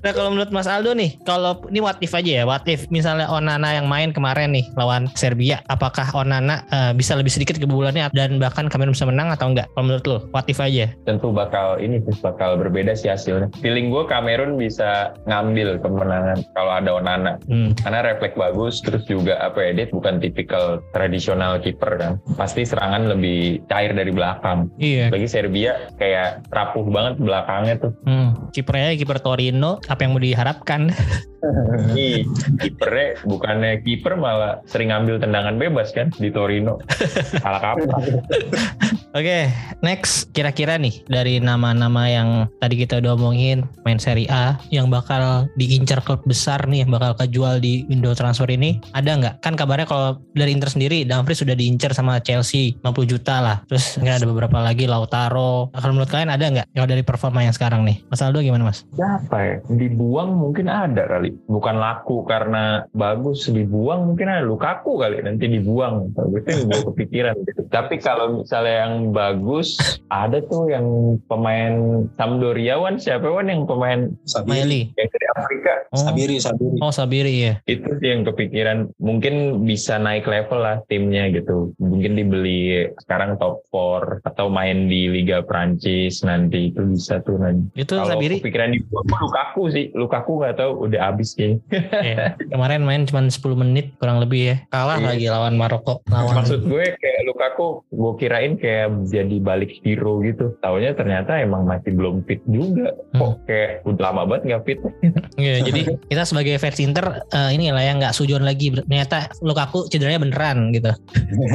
Nah kalau menurut Mas Aldo nih kalau ini what if aja ya what if misalnya Onana yang main kemarin nih lawan Serbia apakah Onana eh, bisa lebih sedikit kebobolannya dan bahkan Kamerun bisa menang atau enggak kalau menurut lo what if aja tentu bakal ini sih, bakal berbeda sih hasilnya. Feeling gue Kamerun bisa ngambil kemenangan kalau ada Onana. hmm. Karena refleks bagus, terus juga apa ya, dia bukan tipikal tradisional kiper kan. Pasti serangan lebih cair dari belakang. iya Lagi Serbia kayak rapuh banget belakangnya tuh. hmm. kipernya kiper Torino apa yang mau diharapkan Ih, kipernya bukannya kiper malah sering ngambil tendangan bebas kan di Torino. Salah kaprah. Oke, next kira-kira nih dari nama-nama yang tadi kita udah omongin main Serie A yang bakal diincar klub besar nih yang bakal kejual di window transfer ini ada nggak? Kan kabarnya kalau dari Inter sendiri Dumfries sudah diincar sama Chelsea 50 juta lah. Terus mungkin ada beberapa lagi Lautaro. Kalau menurut kalian ada nggak kalau dari performa yang sekarang nih? Mas Aldo gimana mas? Siapa ya? Dibuang mungkin ada kali. Bukan laku karena bagus. Dibuang mungkin ada. Lukaku kali. Nanti dibuang. Itu gue kepikiran. gitu. Tapi kalau misalnya yang bagus, ada tuh yang pemain Sampdoria Wan. Siapa Wan yang pemain Miley. yang dari Afrika? Oh, Sabiri Sabiri oh Sabiri ya. Itu sih yang kepikiran. Mungkin bisa naik level lah timnya gitu. Mungkin dibeli sekarang top 4 atau main di Liga Prancis nanti itu bisa tuh nanti. Itu Kalau Sabiri kepikiran di Lukaku sih, Lukaku nggak tahu udah habis sih. ya, kemarin main cuma 10 menit kurang lebih ya. Kalah Iya. lagi lawan Maroko. Lawan Maksud gue kayak Lukaku, gue kirain kayak jadi balik hero gitu. Taunya ternyata emang masih belum fit juga. Kok kayak udah lama banget nggak fit. Iya, jadi kita sebagai fans Inter eh, ini lah yang nggak sujon lagi. Ternyata Lukaku cederanya beneran gitu.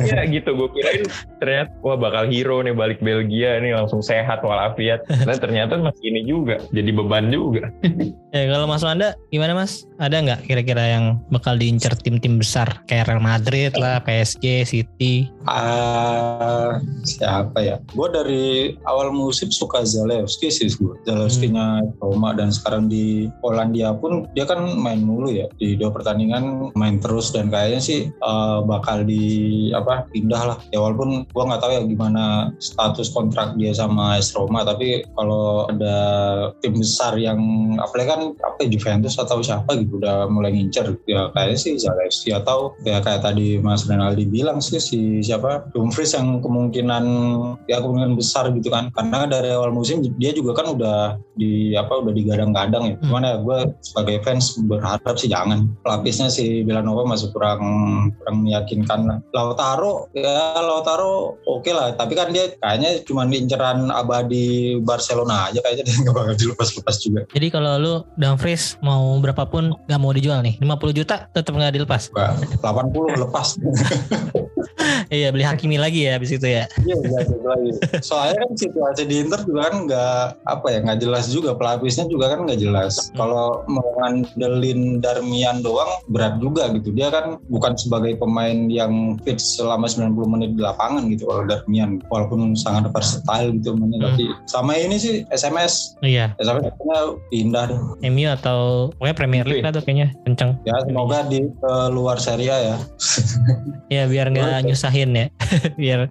Iya gitu, gue kirain ternyata wah bakal hero nih balik Belgia nih langsung sehat walafiat. Dan ternyata masih ini juga, jadi beban juga. Ya kalau Mas Wanda gimana Mas? Ada nggak kira-kira yang bakal diincar tim-tim besar kayak Real Madrid lah, PSG, City? Ah, siapa ya? Gue dari awal musim suka Zalewski sih gue. Zalewski-nya Roma dan sekarang di Polandia pun dia kan main mulu ya di dua pertandingan main terus dan kayaknya sih uh, bakal di apa pindah lah. Ya walaupun gue nggak tahu ya gimana status kontrak dia sama AS Roma tapi kalau ada tim besar yang apalagi kan apa ya, Juventus atau siapa gitu udah mulai ngincer ya kayaknya sih Zalewski atau ya kayak tadi Mas Renaldi bilang sih si siapa Dumfries yang kemungkinan ya kemungkinan besar gitu kan karena dari awal musim dia juga kan udah di apa udah digadang-gadang ya. Hmm. Cuman ya gue sebagai fans berharap sih jangan. Pelapisnya si Villanova masih kurang kurang meyakinkan. Lautaro ya Lautaro oke okay lah, tapi kan dia kayaknya cuma inceran abadi Barcelona aja kayaknya dia nggak bakal dilepas-lepas juga. Jadi kalau lu Dumfries mau berapapun nggak mau dijual nih, 50 juta tetap nggak dilepas. 80 lepas. iya beli Hakimi lagi ya abis itu ya. Iya lagi. Soalnya kan situasi di Inter juga kan nggak apa ya nggak jelas juga pelapisnya juga kan nggak jelas. Hmm. Kalau mau ngandelin Darmian doang berat juga gitu. Dia kan bukan sebagai pemain yang fit selama 90 menit di lapangan gitu kalau Darmian. Walaupun sangat versatile gitu hmm. tapi sama ini sih SMS. Iya. SMS pindah deh. MU atau pokoknya Premier League lah tuh kayaknya kenceng. Ya semoga di uh, luar Serie A ya. ya biar nggak nyusahin ya. biar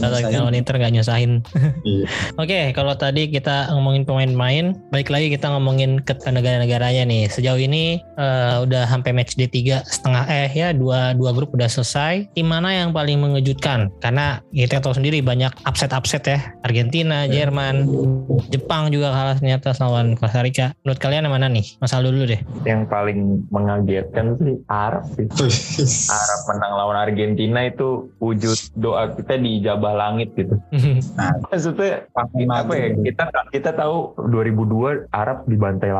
kalau Inter nggak nyusahin. iya. Oke, okay, kalau tadi kita ngomongin pemain-pemain, balik lagi kita ngomongin ke negara-negaranya nih. Sejauh ini uh, udah sampai match D3 setengah eh ya dua dua grup udah selesai. Tim mana yang paling mengejutkan? Karena kita tahu sendiri banyak upset-upset ya. Argentina, iya. Jerman, Jepang juga kalah ternyata lawan Costa Rica. Menurut kalian yang mana nih? Masal dulu deh. Yang paling mengagetkan sih Arab sih. Arab menang lawan Argentina itu wujud doa kita di jabah langit gitu. nah, maksudnya apa ya? Kita kita tahu 2002 Arab dibantai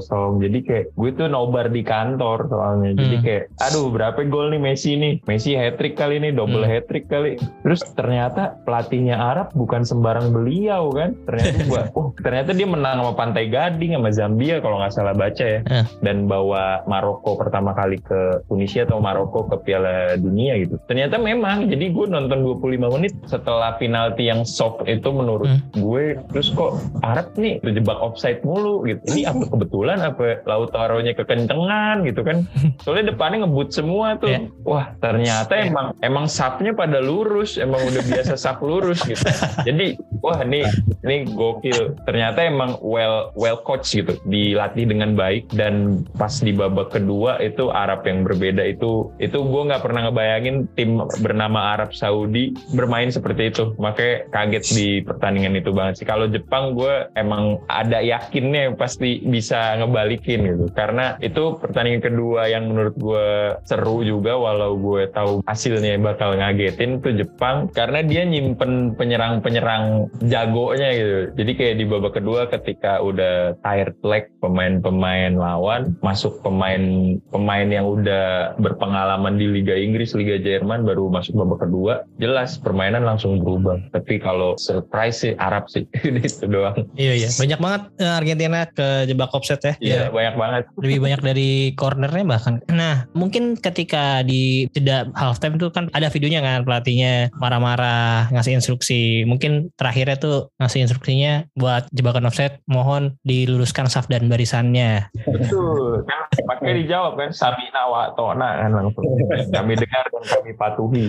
8-0. Jadi kayak gue tuh nobar di kantor soalnya. Jadi hmm. kayak aduh berapa gol nih Messi nih? Messi hat trick kali ini, double hmm. hat trick kali. Terus ternyata pelatihnya Arab bukan sembarang beliau kan. Ternyata gua oh ternyata dia menang sama Pantai Gading sama Zambia kalau nggak salah baca ya. Hmm. Dan bawa Maroko pertama kali ke Tunisia atau Maroko ke Piala Dunia gitu. Ternyata memang jadi gue nonton 25 menit setelah penalti yang soft itu menurut hmm. gue terus kok Arab nih terjebak offside mulu gitu ini apa kebetulan apa Lautaro-nya kekencengan gitu kan. Soalnya depannya ngebut semua tuh. Yeah. wah ternyata yeah. emang emang sapnya pada lurus emang udah biasa sap lurus gitu. Jadi wah ini ini gokil. Ternyata emang well well coach gitu. Dilatih dengan baik dan pas di babak kedua itu Arab yang berbeda itu itu gue nggak pernah ngebayangin tim bernama Arab Saudi bermain seperti itu. Makanya kaget di pertandingan itu banget sih. Kalau Jepang gue emang ada yakinnya pasti bisa ngebalikin gitu. Karena itu pertandingan kedua yang menurut gue seru juga walau gue tahu hasilnya bakal ngagetin tuh Jepang. Karena dia nyimpen penyerang-penyerang jagonya gitu. Jadi kayak di babak kedua ketika udah tired leg pemain-pemain lawan masuk pemain pemain yang udah berpengalaman di Liga Inggris Liga Jerman baru masuk babak kedua jelas permainan langsung berubah. Tapi kalau surprise sih Arab sih. Itu doang. Iya iya, banyak banget eh, Argentina ke jebak offset ya. Iya, ya. banyak banget. Lebih banyak dari cornernya bahkan. Nah, mungkin ketika di jeda halftime tuh kan ada videonya kan pelatihnya marah-marah ngasih instruksi. Mungkin terakhirnya tuh ngasih instruksinya buat jebakan offset mohon diluruskan saf dan barisannya. Betul. Kan pakai dijawab kan Samina wa Tona kan langsung. Kami dengar dan kami patuhi.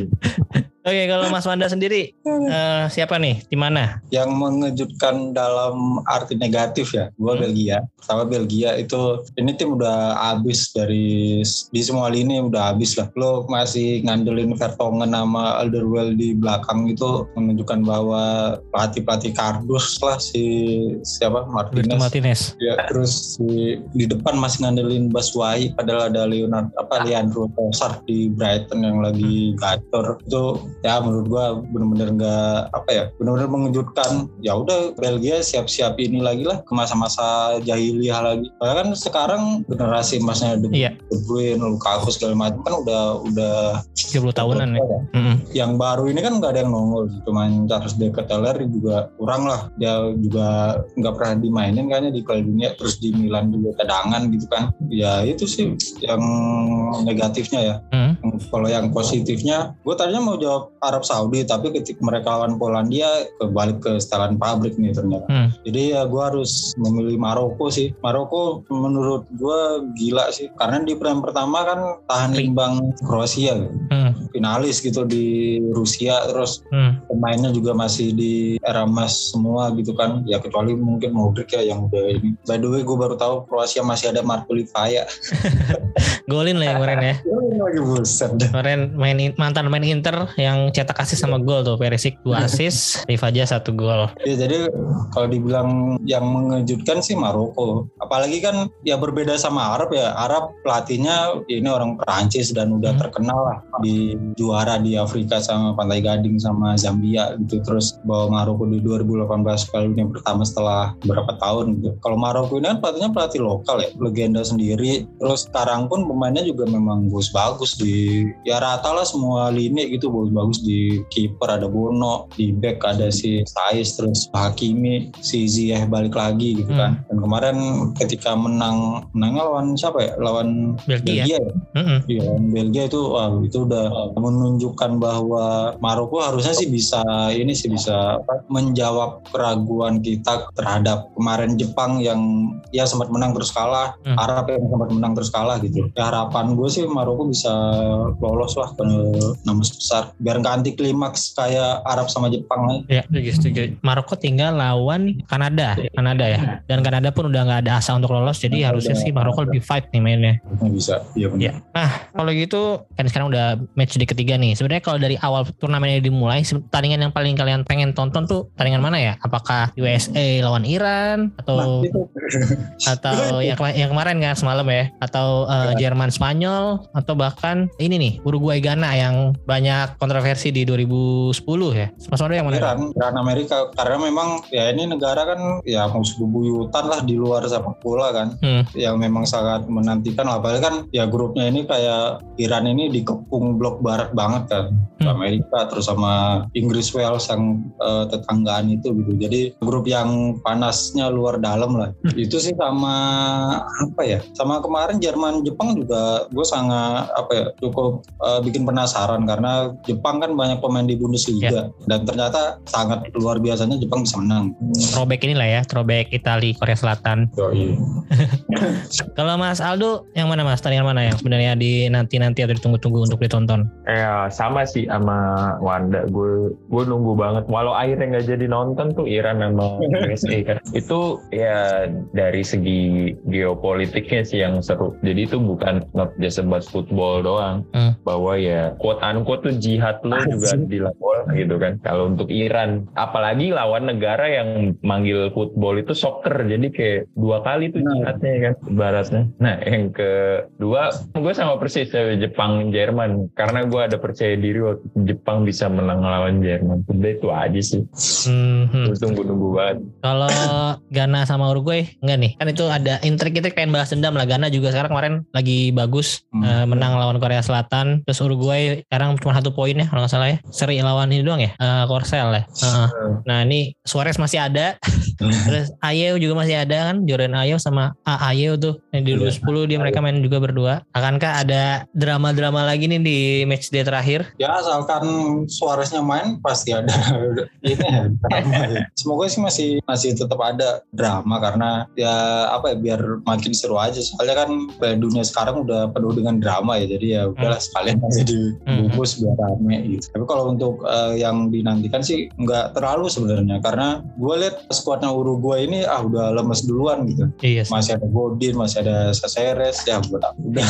Oke, kalau Mas Wanda sendiri uh, siapa nih? Di mana? Yang mengejutkan dalam arti negatif ya, gue hmm. Belgia. Pertama Belgia itu ini tim udah habis dari di semua lini udah habis lah. Lo masih ngandelin Vertonghen sama Alderweireld di belakang itu menunjukkan bahwa pelatih-pelatih kardus lah si siapa Martinez. Martinez. Ya, terus di, di depan masih ngandelin Baswai padahal ada Leonard apa Leandro Trossard di Brighton yang lagi gacor. Itu ya menurut gua bener-bener nggak apa ya bener-bener mengejutkan. Ya udah Belgia siap-siap ini lagi lah ke masa-masa jahiliyah lagi. Karena kan sekarang generasi emasnya De, iya. De Bruyne Lukaku segala macam kan udah udah 30 tahunan ya, yang baru ini kan nggak ada yang nongol cuman Charles De Ketelaere juga kurang lah. Dia juga nggak pernah dimainin kayaknya di Piala Dunia terus di Milan juga cadangan gitu kan. Ya itu sih yang negatifnya ya. Mm-hmm. kalau yang positifnya gue tadinya mau jawab Arab Saudi tapi ketika mereka lawan Polandia kebalik ke setelan pabrik nih ternyata. Hmm. Jadi ya gue harus memilih Maroko sih. Maroko menurut gue gila sih karena di peran pertama kan tahan imbang Kroasia gitu. Hmm. finalis gitu di Rusia terus Hmm. pemainnya juga masih di era emas semua gitu kan ya kecuali mungkin Modric ya yang udah ini by the way gue baru tahu Kroasia masih ada Marko Livaja Golin lah yang kemarin ya. lagi buset. Kemarin main in- mantan main Inter yang cetak asis sama gol tuh Perisic dua asis, Rivaja satu gol. ya jadi kalau dibilang yang mengejutkan sih Maroko. Apalagi kan ya berbeda sama Arab ya. Arab pelatihnya ya ini orang Perancis dan udah Hmm. terkenal lah di juara di Afrika sama Pantai Gading sama Zambia gitu. Terus bawa Maroko di 2018 kali ini pertama setelah berapa tahun gitu. Kalau Maroko ini kan pelatihnya pelatih lokal ya legenda sendiri. Terus sekarang pun pemainnya juga memang bagus-bagus di ya rata lah semua lini gitu bagus-bagus di kiper ada Bono di back ada si Saiz terus Hakimi si Ziyech balik lagi gitu kan dan kemarin ketika menang menangnya lawan siapa ya lawan Belgia. Belgia ya Mm-mm. Iya, lawan Belgia itu wah itu udah menunjukkan bahwa Maroko harusnya sih bisa ini sih bisa apa, menjawab keraguan kita terhadap kemarin Jepang yang ya sempat menang terus kalah, Hmm. Arab yang sempat menang terus kalah gitu. Ya, harapan gue sih Maroko bisa lolos lah ke enam besar biar nggak anti klimaks kayak Arab sama Jepang. Ya, setuju, setuju. Maroko tinggal lawan Kanada, Kanada ya. Dan Kanada pun udah nggak ada asa untuk lolos, jadi Nggak harusnya sih Maroko lebih fight nih mainnya. Nggak bisa, iya benar. Iya. Nah, kalau gitu kan sekarang udah match di ketiga nih. Sebenarnya kalau dari awal turnamen ini dimulai, pertandingan yang paling kalian pengen tonton tuh pertandingan mana ya? Apakah USA lawan Iran Nah, atau itu atau yang, kema- yang kemarin kan semalam ya? Atau Ya. Jerman Spanyol atau bahkan ini nih Uruguay Ghana yang banyak kontroversi di 2010 ya? Mas Wando yang mana? Iran, Iran Amerika karena memang ya ini negara kan ya musuh bebuyutan lah di luar sepak bola kan Hmm. yang memang sangat menantikan apalagi kan ya grupnya ini kayak Iran ini dikepung blok barat banget kan Hmm. Amerika terus sama Inggris Wales yang eh, tetanggaan itu gitu jadi grup yang panasnya luar dalam lah Hmm. itu sih sama apa ya sama kemarin Jerman Jepang juga gue sangat apa ya cukup eh, bikin penasaran karena Jepang kan banyak pemain di Bundesliga dan ternyata sangat luar biasanya Jepang bisa menang. Throwback inilah ya, throwback Italia Korea Selatan. Kalau Mas Aldo yang mana Mas? Tandingan mana yang sebenarnya di nanti-nanti atau ditunggu-tunggu untuk ditonton? Ya sama sih sama Wanda. Gue gue nunggu banget. Walau akhirnya nggak jadi nonton tuh Iran sama USA kan. Itu ya dari segi geopolitiknya sih yang seru. Jadi itu bukan not just about football doang. Hmm. Bahwa ya quote unquote tuh jihad lo juga dilakukan gitu kan. Kalau untuk Iran, apalagi lawan negara yang manggil football itu soccer. Jadi kayak dua kali tuh Nah. jihadnya kan ibaratnya. Nah yang kedua gue sama persis sama Jepang Jerman karena gue ada percaya diri waktu Jepang bisa menang lawan Jerman udah itu aja sih Hmm, hmm. tunggu-tunggu banget Kalau Ghana sama Uruguay enggak nih? Kan itu ada intrik kita pengen bahas dendam lah. Ghana juga sekarang kemarin lagi bagus Hmm. eh, menang lawan Korea Selatan. Terus Uruguay sekarang cuma satu poin ya kalau nggak salah ya. Seri lawan ini doang ya. Eh, Korsel ya. Heeh. Nah ini Suarez masih ada. Terus Ayew juga masih ada kan. Jordan Ayew sama A Ayew tuh. Yang di Iya. 2010 dia mereka main juga berdua. Akankah ada drama-drama lagi nih di match day terakhir? Ya asalkan Suareznya main pasti ada ini ya drama ya. Semoga sih masih masih tetap ada drama karena ya apa ya biar makin seru aja. Soalnya kan dunia sekarang udah penuh dengan drama ya. Jadi ya udahlah sekalian aja dibungkus biar rame gitu. Tapi kalau untuk eh, yang dinantikan sih nggak terlalu sebenarnya karena gue lihat skuadnya Uruguay ini ah udah lemes duluan gitu. Iya. sih. Masih ada Godin, masih ada Saceres ya udah udah.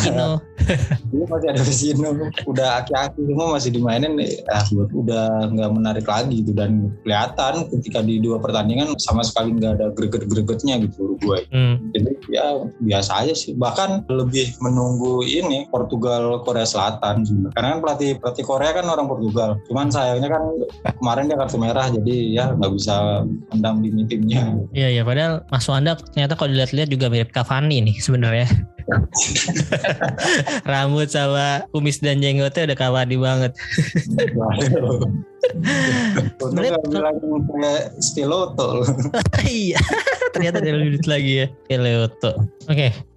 Iya masih ada Vecino, udah aki-aki semua masih dimainin, ah buat udah nggak menarik lagi gitu dan kelihatan ketika di dua pertandingan sama sekali nggak ada greget-gregetnya gitu Uruguay. Hmm. Jadi ya biasa aja sih. Bahkan lebih menunggu ini Portugal Korea Selatan sebenarnya. Karena kan pelatih pelatih Korea kan orang Portugal. Cuman sayangnya kan kemarin dia kartu merah jadi ya nggak bisa mendampingi timnya. Iya iya padahal Mas Wanda ternyata kalau dilihat-lihat juga mirip Cavani nih sebenarnya. Rambut sama kumis dan jenggotnya udah Cavani banget. Nggak bilang kayak Stiloto. iya. ternyata dia lebih duit lagi ya. Oke, Leuto.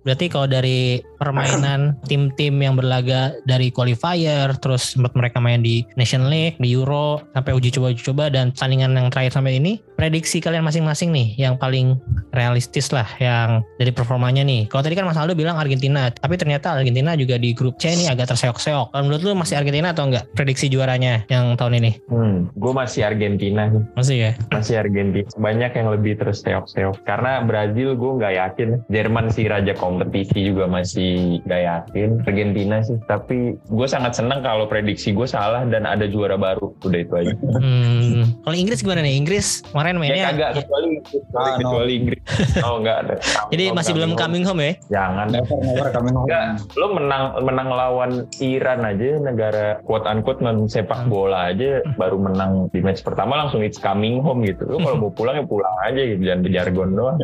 Berarti kalau dari permainan tim-tim yang berlaga dari qualifier, terus sempat mereka main di Nation League, di Euro, sampai uji coba-uji coba dan pertandingan yang terakhir sampai ini, prediksi kalian masing-masing nih yang paling realistis lah yang dari performanya nih. Kalau tadi kan Mas Aldo bilang Argentina, tapi ternyata Argentina juga di grup C ini agak terseok-seok. Kalau menurut lu masih Argentina atau enggak prediksi juaranya yang tahun ini? Hmm, gue masih Argentina nih. Masih ya? Masih Argentina. Banyak yang lebih terseok-seok. Karena Brazil gue nggak yakin. Jerman sih raja kompetisi juga masih nggak yakin. Argentina sih. Tapi gue sangat senang kalau prediksi gue salah dan ada juara baru. Udah itu aja. Hmm. Kalau Inggris gimana nih? Inggris kemarin Ya mainnya kagak kecuali Inggris. Ah, no. kecuali Inggris. Oh enggak ada. jadi masih belum coming home ya? Jangan. Never, never coming home. Enggak, lo menang menang lawan Iran aja negara quote unquote non sepak bola aja baru menang di match pertama langsung it's coming home gitu. Lo kalau mau pulang ya pulang aja gitu, jangan berjargon doang.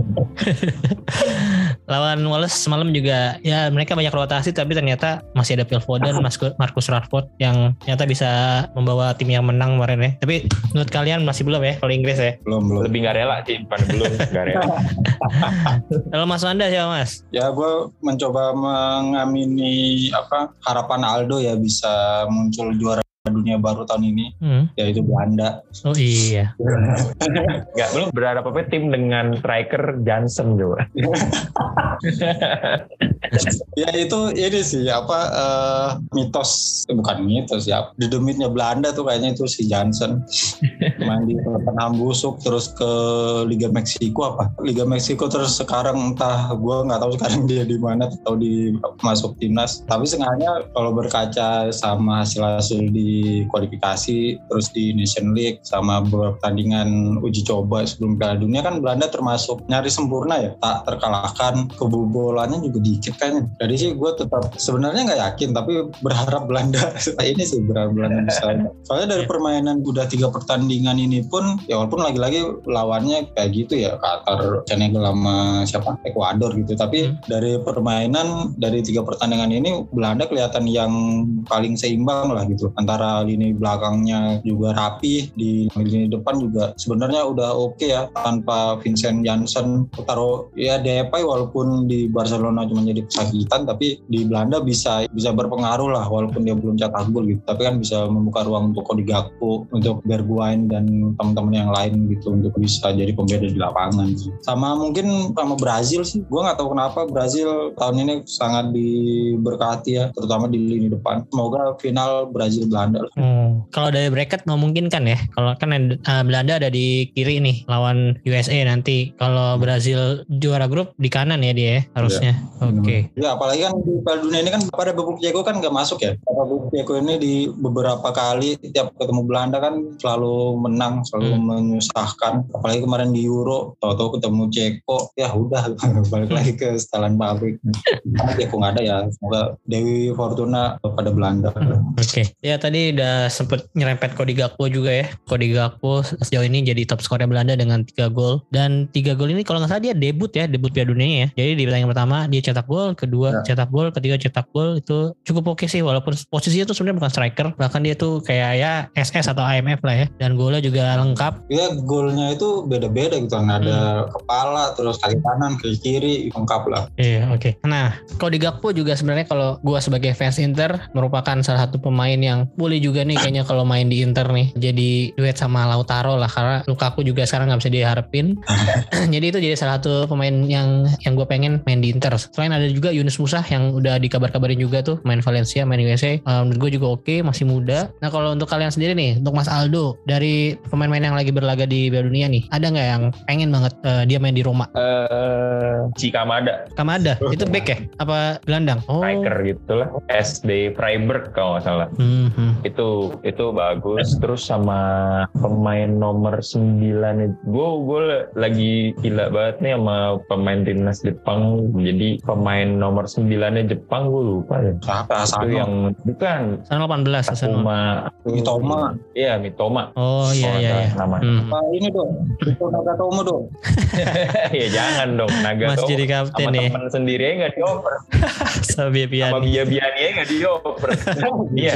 Lawan Wallace semalam juga ya mereka banyak rotasi tapi ternyata masih ada Phil Foden, Marcus Rashford yang ternyata bisa membawa tim yang menang kemarin ya. Tapi menurut kalian masih belum ya kalau Inggris ya? Belum, belum. Lebih nggak rela sih, bukan belum nggak rela. Kalau Mas Wanda siapa Mas? Ya gue mencoba mengamini apa harapan Aldo ya bisa muncul juara dunia baru tahun ini Hmm. yaitu Belanda. Oh iya. Nggak, belum berharap apa tim dengan striker Johnson coba. Ya itu ini sih apa eh, mitos eh, bukan mitos ya. Di demitnya Belanda tuh kayaknya itu si Johnson main di Tottenham busuk terus ke Liga Meksiko apa? Liga Meksiko terus sekarang entah gue nggak tahu sekarang dia di mana atau di masuk timnas. Tapi sengaja kalau berkaca sama hasil-hasil di kualifikasi terus di Nation League sama beberapa pertandingan uji coba sebelum Piala Dunia kan Belanda termasuk nyari sempurna ya tak terkalahkan. Kebobolannya juga dikit kayaknya. Jadi sih gue tetap sebenarnya nggak yakin tapi berharap Belanda ini sih berharap Belanda bisa. Soalnya dari permainan udah tiga pertandingan ini pun ya walaupun lagi-lagi lawannya kayak gitu ya Qatar Senegal sama siapa? Ekuador gitu. Tapi Hmm. dari permainan dari tiga pertandingan ini Belanda kelihatan yang paling seimbang lah gitu antara lini belakangnya juga rapi di lini depan juga sebenarnya udah oke ya tanpa Vincent Janssen. Taruh ya Depay walaupun di Barcelona cuma jadi kesakitan tapi di Belanda bisa bisa berpengaruh lah walaupun dia belum cetak gol gitu. Tapi kan bisa membuka ruang untuk Cody Gakpo untuk Bergwijn dan teman-teman yang lain gitu untuk bisa jadi pembeda di lapangan. Sama mungkin sama Brazil sih gue nggak tahu kenapa Brazil tahun ini sangat diberkati ya terutama di lini depan. Semoga final Brazil Belanda Hmm. Kalau dari bracket memungkinkan ya. Kalau kan uh, Belanda ada di kiri nih lawan USA nanti. Kalau Brazil juara grup di kanan ya dia ya, harusnya. Oke. Ya apalagi kan di Piala Dunia ini kan pada Bebuk Diego kan nggak masuk ya. Bebuk Diego ini di beberapa kali tiap ketemu Belanda kan selalu menang, selalu Hmm. menyusahkan. Apalagi kemarin di Euro, tahu-tahu ketemu Ceko, ya udah balik lagi ke setelan pabrik. Karena Ceko nggak ada ya. Semoga Dewi Fortuna pada Belanda. Oke. Ya tadi udah sempet nyerempet Cody Gakpo juga ya. Cody Gakpo sejauh ini jadi top skornya Belanda dengan 3 gol. Dan 3 gol ini kalau nggak salah dia debut ya, debut Piala Dunia ya. Jadi di pertandingan pertama dia cetak gol, kedua Ya. cetak gol, ketiga cetak gol itu cukup oke sih walaupun posisinya tuh sebenarnya bukan striker, bahkan dia tuh kayak ya SS atau IMF lah ya. Dan golnya juga lengkap. Ya golnya itu beda-beda gitu kan. Ada kepala, terus kaki kanan, kaki kiri, lengkap lah. Iya, oke. Nah, Cody Gakpo juga sebenarnya kalau gua sebagai fans Inter merupakan salah satu pemain yang boleh juga nih kayaknya kalau main di Inter nih jadi duet sama Lautaro lah karena Lukaku juga sekarang nggak bisa diharapin. jadi itu jadi salah satu pemain yang yang gue pengen main di Inter. Selain ada juga Yunus Musa yang udah dikabar-kabarin juga tuh main Valencia, main USA. Eh, menurut gue juga oke, masih muda. Nah kalau untuk kalian sendiri nih, untuk Mas Aldo dari pemain-pemain yang lagi berlaga di Piala Dunia nih, ada nggak yang pengen banget eh, dia main di Roma? Eh, Cikamada, Kamada, itu back ya? Apa gelandang? Oh. striker gitu lah. SD Freiburg kalau nggak salah. Hmm, hmm. Itu itu bagus terus sama pemain nomor 9 gue gue lagi gila banget nih sama pemain timnas Jepang jadi pemain nomor 9 nya Jepang gue lupa ya Siapa? itu Sano. yang bukan Sana 18 Asano. Takuma Mitoma. iya Mitoma Oh iya iya iya. namanya Hmm. Ini dong? Itu Nagatomo dong. ya jangan dong Naga Mas jadi kapten sama nih. teman sendiri aja nggak dioper sama Piani. Bia Biani aja nggak dioper iya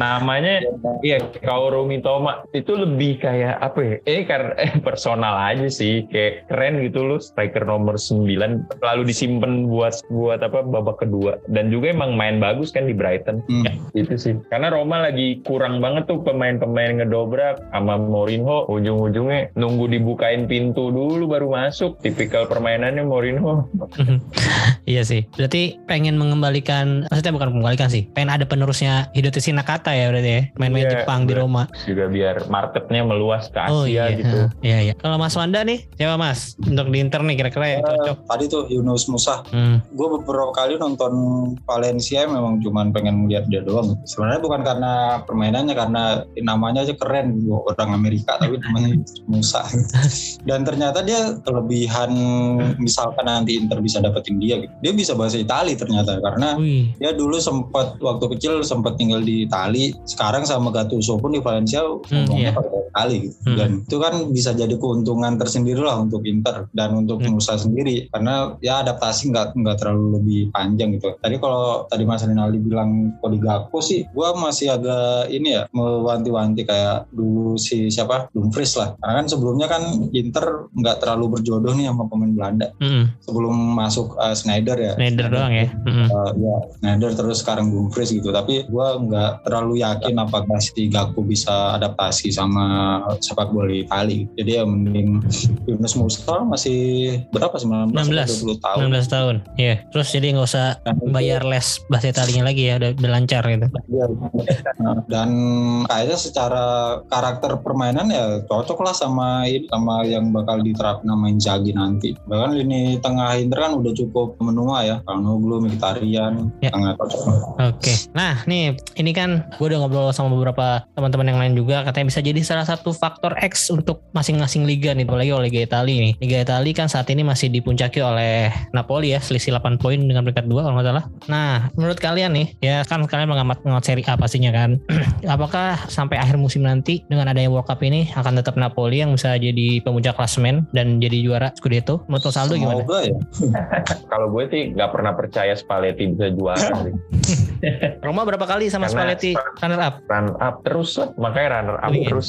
namanya iya Kaoru Mitoma. Itu lebih kayak apa ya? Eh karena eh, personal aja sih. Kayak keren gitu loh striker nomor 9 lalu disimpan buat buat apa babak kedua. Dan juga emang main bagus kan di Brighton. Hmm. Ya, itu sih. Karena Roma lagi kurang banget tuh pemain-pemain ngedobrak sama Mourinho. Ujung-ujungnya nunggu dibukain pintu dulu baru masuk. Tipikal permainannya Mourinho. Iya sih. Berarti pengen mengembalikan, maksudnya bukan mengembalikan sih, pengen ada penerusnya Hidotoshi Nakata ya berarti ya, main-main Iya, Jepang di. Roma. juga biar marketnya meluas ke Asia Oh iya, gitu Iya iya. Kalau Mas Wanda nih, siapa Mas? Untuk di Inter nih kira-kira yang cocok. Tadi tuh Yunus Musa, Hmm. gue beberapa kali nonton Valencia memang cuman pengen lihat dia doang. Sebenarnya bukan karena permainannya, karena namanya aja keren, gitu. orang Amerika tapi namanya Musa. Dan ternyata dia kelebihan misalkan nanti Inter bisa dapetin dia, gitu. dia bisa bahasa Itali ternyata karena Wih. dia dulu sempat waktu kecil sempat tinggal di Itali sekarang sama Gattuso pun di Valencia ngomongnya iya. pakai Itali gitu Hmm. dan itu kan bisa jadi keuntungan tersendiri lah untuk Inter dan untuk Hmm. Musa sendiri karena ya adaptasi nggak nggak terlalu lebih panjang gitu tadi kalau tadi Mas Rinaldi bilang Gakpo sih gua masih agak ini ya mewanti-wanti kayak dulu si siapa Dumfries lah karena kan sebelumnya kan Inter nggak terlalu berjodoh nih sama pemain Belanda Mm-mm. sebelum masuk uh, Schneider ya Schneider doang ya. Uh, ya Schneider terus sekarang Dumfries gitu tapi gue nggak terlalu yakin apakah si Gakpo bisa adaptasi sama sepak bola Itali jadi ya mending Yunus Musa masih berapa 19 19. 20 tahun 19 tahun. Iya. Terus jadi nggak usah bayar les bahasa Italinya lagi ya, udah, udah lancar gitu. Iya. dan kayaknya secara karakter permainan ya cocok lah sama sama yang bakal diterapkan sama Inzaghi nanti bahkan lini tengah Inter kan udah cukup menua ya Kalnoglu, Mkhitaryan Ya. sangat cocok Oke. Nah, nih ini kan gue udah ngobrol sama beberapa teman-teman yang lain juga katanya bisa jadi salah satu faktor X untuk masing-masing liga nih, apalagi oleh Liga Italia nih. Liga Italia kan saat ini masih dipuncaki oleh Napoli ya, selisih 8 poin dengan peringkat 2 kalau nggak salah. Nah, menurut kalian nih, ya kan kalian mengamat mengamat seri A pastinya kan. Apakah sampai akhir musim nanti dengan adanya World Cup ini akan tetap Napoli yang bisa jadi pemuncak klasemen dan jadi juara Scudetto? Menurut Mas Aldo gimana? Semoga ya kalau gue sih nggak pernah percaya Spalletti bisa juara. Roma berapa kali sama Karena- Spalletti runner up? run up terus lah makanya runner up Iya. terus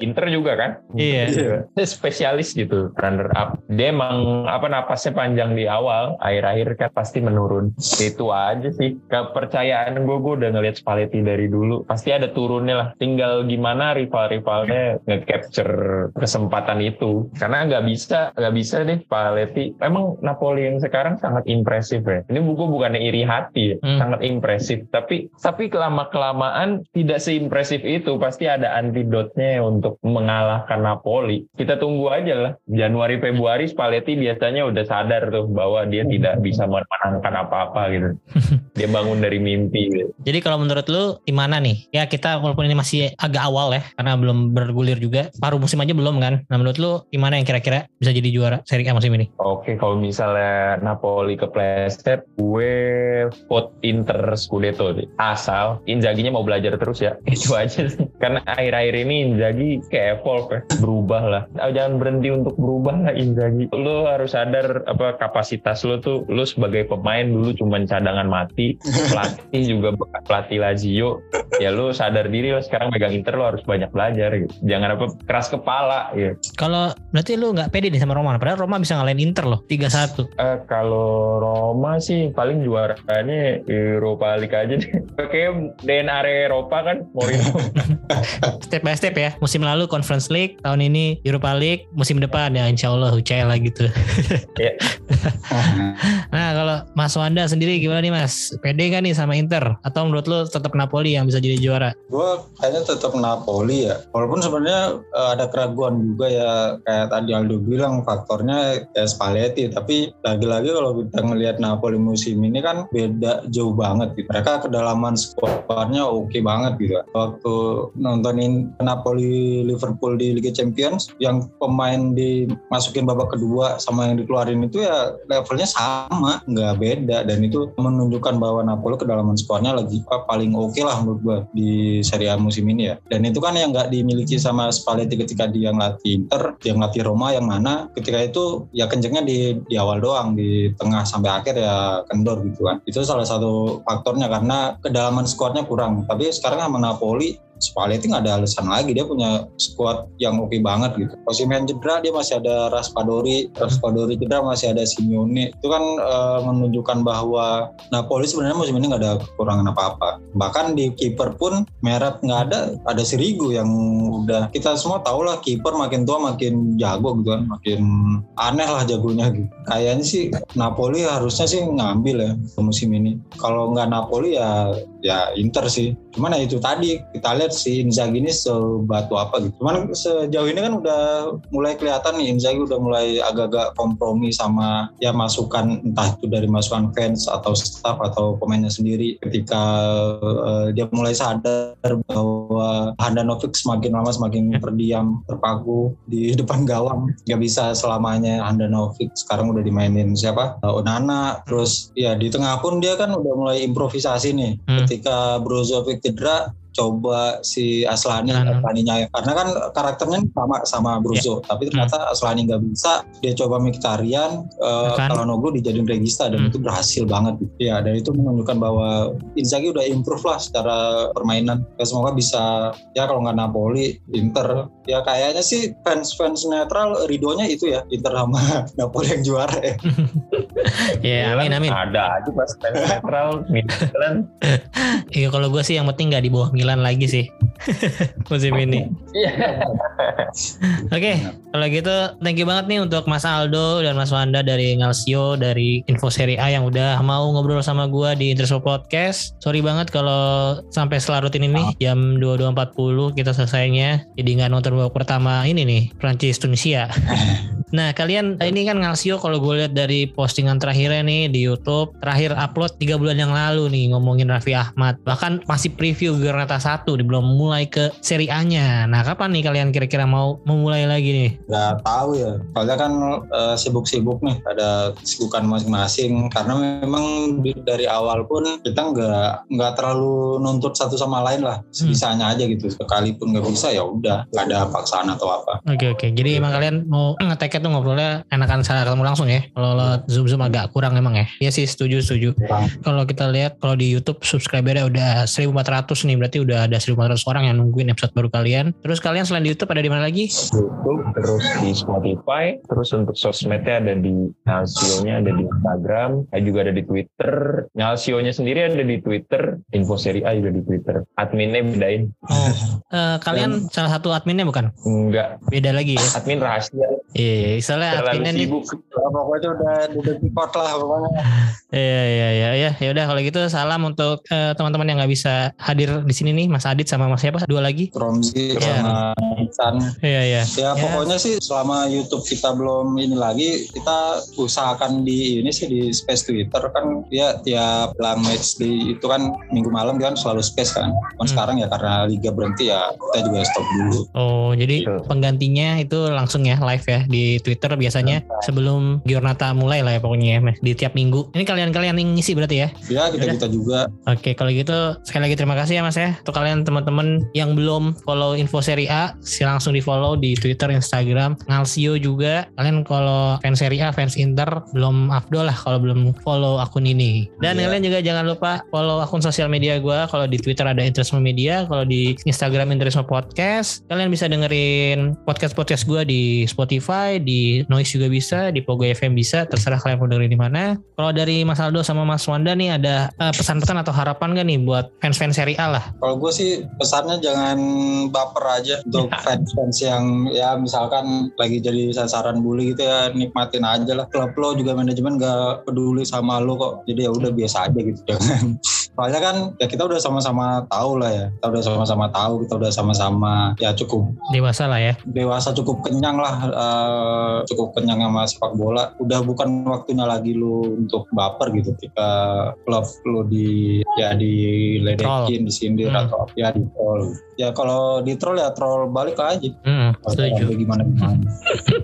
Inter juga kan? Iya. Dia spesialis gitu runner up. Dia emang apa napasnya panjang di awal akhir-akhir kan pasti menurun. Itu aja sih. Kepercayaan gue gue udah ngeliat Spalletti dari dulu. Pasti ada turunnya lah. Tinggal gimana rival-rivalnya nge-capture kesempatan itu. Karena nggak bisa nggak bisa deh Spalletti. Emang Napoli yang sekarang sangat impresif ya. Ini buku bukannya iri hati ya. Hmm. sangat impresif. Tapi tapi kelama kelamaan tidak seimpresif itu pasti ada antidotnya untuk mengalahkan Napoli kita tunggu aja lah Januari Februari Spalletti biasanya udah sadar tuh bahwa dia tidak bisa menangkan apa-apa gitu dia bangun dari mimpi gitu. Jadi kalau menurut lu gimana nih? Ya kita walaupun ini masih agak awal ya karena belum bergulir juga. Paruh musim aja belum kan. Nah menurut lu gimana yang kira-kira bisa jadi juara Serie A musim ini? Oke, kalau misalnya Napoli kepleset, gue vote Inter Scudetto sih. Asal Inzaghi-nya mau belajar terus ya. Itu aja sih. Karena akhir-akhir ini Inzaghi kayak evolve ya. Berubah lah. Ah, Jangan berhenti untuk berubah lah Inzaghi. Lo harus sadar apa kapasitas lo tuh. Lo sebagai pemain dulu cuman cadangan mati. Pelatih juga pelatih Lazio. Ya lo sadar diri lo sekarang megang Inter lo harus banyak belajar gitu. Jangan apa keras kepala gitu. Kalau berarti lu nggak pede nih sama Roma. Padahal Roma bisa ngalahin Inter loh 3-1. Eh, kalau Roma sih paling juaranya Europa League aja deh. Kayak DNA Eropa kan Mourinho. Step by step ya. Musim lalu Conference League, tahun ini Europa League, musim depan ya insya Allah UCL lah gitu. Nah kalau Mas Wanda sendiri gimana nih Mas? Pede gak nih sama Inter? Atau menurut lu tetap Napoli yang bisa jadi juara? gue kayaknya tetap Napoli ya walaupun sebenarnya eh, ada keraguan juga ya kayak tadi Aldo bilang faktornya ya Spalletti tapi lagi-lagi kalau kita ngelihat Napoli musim ini kan beda jauh banget gitu. mereka kedalaman skuadnya oke banget gitu waktu nontonin Napoli Liverpool di Liga Champions yang pemain dimasukin babak kedua sama yang dikeluarin itu ya levelnya sama nggak beda dan itu menunjukkan bahwa Napoli kedalaman skuadnya lagi paling oke lah menurut gue di Serie A musim ini ya. Dan itu kan yang nggak dimiliki sama Spalletti ketika dia ngelatih Inter, dia ngelatih Roma yang mana ketika itu ya kencengnya di di awal doang, di tengah sampai akhir ya kendor gitu kan. Itu salah satu faktornya karena kedalaman skuadnya kurang. Tapi sekarang sama Napoli Spalletti nggak ada alasan lagi dia punya squad yang oke banget gitu. Osimhen cedera dia masih ada Raspadori, Raspadori cedera masih ada Simeone. Itu kan uh, menunjukkan bahwa Napoli sebenarnya musim ini nggak ada kekurangan apa-apa. Bahkan di kiper pun Meret nggak ada, ada Sirigu yang udah kita semua tahu lah kiper makin tua makin jago gitu kan, makin aneh lah jagonya gitu. Kayaknya sih Napoli harusnya sih ngambil ya musim ini. Kalau nggak Napoli ya ya Inter sih. Cuman ya itu tadi kita lihat si Inzaghi ini sebatu apa gitu. Cuman sejauh ini kan udah mulai kelihatan nih Inzaghi udah mulai agak-agak kompromi sama ya masukan entah itu dari masukan fans atau staff atau pemainnya sendiri. Ketika uh, dia mulai sadar bahwa Handanovic semakin lama semakin terdiam terpaku di depan gawang. Nggak bisa selamanya Handanovic sekarang udah dimainin siapa? Uh, Onana. Terus ya di tengah pun dia kan udah mulai improvisasi nih. Hmm. Ketika Brozovic cedera coba si Aslani hmm. Aslaninya karena kan karakternya sama sama Bruzo yeah. tapi ternyata hmm. Aslani nggak bisa. Dia coba Mkhitaryan uh, kalau Noglu dijadiin regista dan hmm. itu berhasil banget ya dan itu menunjukkan bahwa Inzaghi udah improve lah secara permainan. Ya, semoga bisa ya kalau nggak Napoli Inter. Ya kayaknya sih fans-fans netral ridonya itu ya Inter sama Napoli yang juara ya. Ya amin amin. ada aja pas fans netral Milan. Iya kalau gue sih yang penting nggak di bawah Milan lagi sih musim ini. Iya. Oke, kalau gitu thank you banget nih untuk Mas Aldo dan Mas Wanda dari Ngalsio dari Info Seri A yang udah mau ngobrol sama gue di Interso Podcast. Sorry banget kalau sampai selarut ini nih jam 22.40 kita selesainya. Jadi nggak nonton babak pertama ini nih Prancis Tunisia. Nah kalian ini kan Ngalsio kalau gue lihat dari postingan terakhirnya nih di YouTube terakhir upload tiga bulan yang lalu nih ngomongin Raffi Ahmad bahkan masih preview Giornata satu belum mulai ke seri A-nya. Nah kapan nih kalian kira-kira mau memulai lagi nih? Gak tahu ya. Soalnya kan uh, sibuk-sibuk nih ada sibukan masing-masing karena memang dari awal pun kita nggak nggak terlalu nuntut satu sama lain lah sebisanya hmm. aja gitu. Sekalipun nggak bisa ya udah nggak ada paksaan atau apa. Oke okay, oke. Okay. Jadi emang kalian mau ngetek tuh ngobrolnya enakan secara ketemu langsung ya. Kalau zoom zoom agak kurang emang ya. Iya sih setuju setuju. Kalau kita lihat kalau di YouTube subscribernya udah 1400 nih berarti udah ada 1400 orang yang nungguin episode baru kalian. Terus kalian selain di YouTube ada di mana lagi? YouTube, terus di Spotify, terus untuk sosmednya ada di Nalsio-nya ada di Instagram, ada juga ada di Twitter. Nalsio-nya sendiri ada di Twitter, Info Seri A juga di Twitter. Adminnya bedain. Oh, uh, kalian Dan, salah satu adminnya bukan? Enggak. Beda lagi ya? Admin rahasia. Iya, soalnya adminnya nih. Pokoknya udah udah report lah pokoknya. Iya, iya, iya, iya. Ya udah kalau gitu salam untuk uh, teman-teman yang nggak bisa hadir di sini nih, Mas Adit sama Mas siapa? Dua lagi? Tromzi yeah. sama Isan. Iya, iya. Ya, ya pokoknya sih selama YouTube kita belum ini lagi, kita usahakan di ini sih di space Twitter kan dia tiap lang match di itu kan minggu malam dia kan selalu space kan. Kan hmm. sekarang ya karena liga berhenti ya kita juga stop dulu. Oh, jadi penggantinya itu langsung ya live ya di Twitter biasanya sebelum Giornata mulai lah ya pokoknya ya di tiap minggu. Ini kalian-kalian yang ngisi berarti ya? Ya, kita-kita juga. Oke, kalau gitu sekali lagi terima kasih ya Mas ya untuk kalian teman-teman yang belum follow info seri A, silahkan langsung di follow di Twitter, Instagram, Ngalsio juga. Kalian kalau fans seri A, fans Inter belum afdol lah kalau belum follow akun ini. Dan yeah. kalian juga jangan lupa follow akun sosial media gue. Kalau di Twitter ada Interisme Media, kalau di Instagram Interisme Podcast. Kalian bisa dengerin podcast-podcast gue di Spotify, di Noise juga bisa, di Pogo FM bisa. Terserah kalian mau dengerin di mana. Kalau dari Mas Aldo sama Mas Wanda nih ada eh, pesan-pesan atau harapan gak nih buat fans-fans seri A lah? Kalau gue sih pesannya jangan baper aja untuk fans-fans yang ya misalkan lagi jadi sasaran bully gitu ya nikmatin aja lah. Klub lo juga manajemen gak peduli sama lo kok. Jadi ya udah biasa aja gitu jangan. Soalnya kan ya kita udah sama-sama tahu lah ya. Kita udah sama-sama tahu kita udah sama-sama ya cukup. Dewasa lah ya. Dewasa cukup kenyang lah uh, cukup kenyang sama sepak bola. Udah bukan waktunya lagi lu untuk baper gitu. Ketika klub lu di ya diledekin disindir hmm. atau ya di troll. Ya kalau di troll ya troll balik aja. Hmm, setuju. gimana gimana.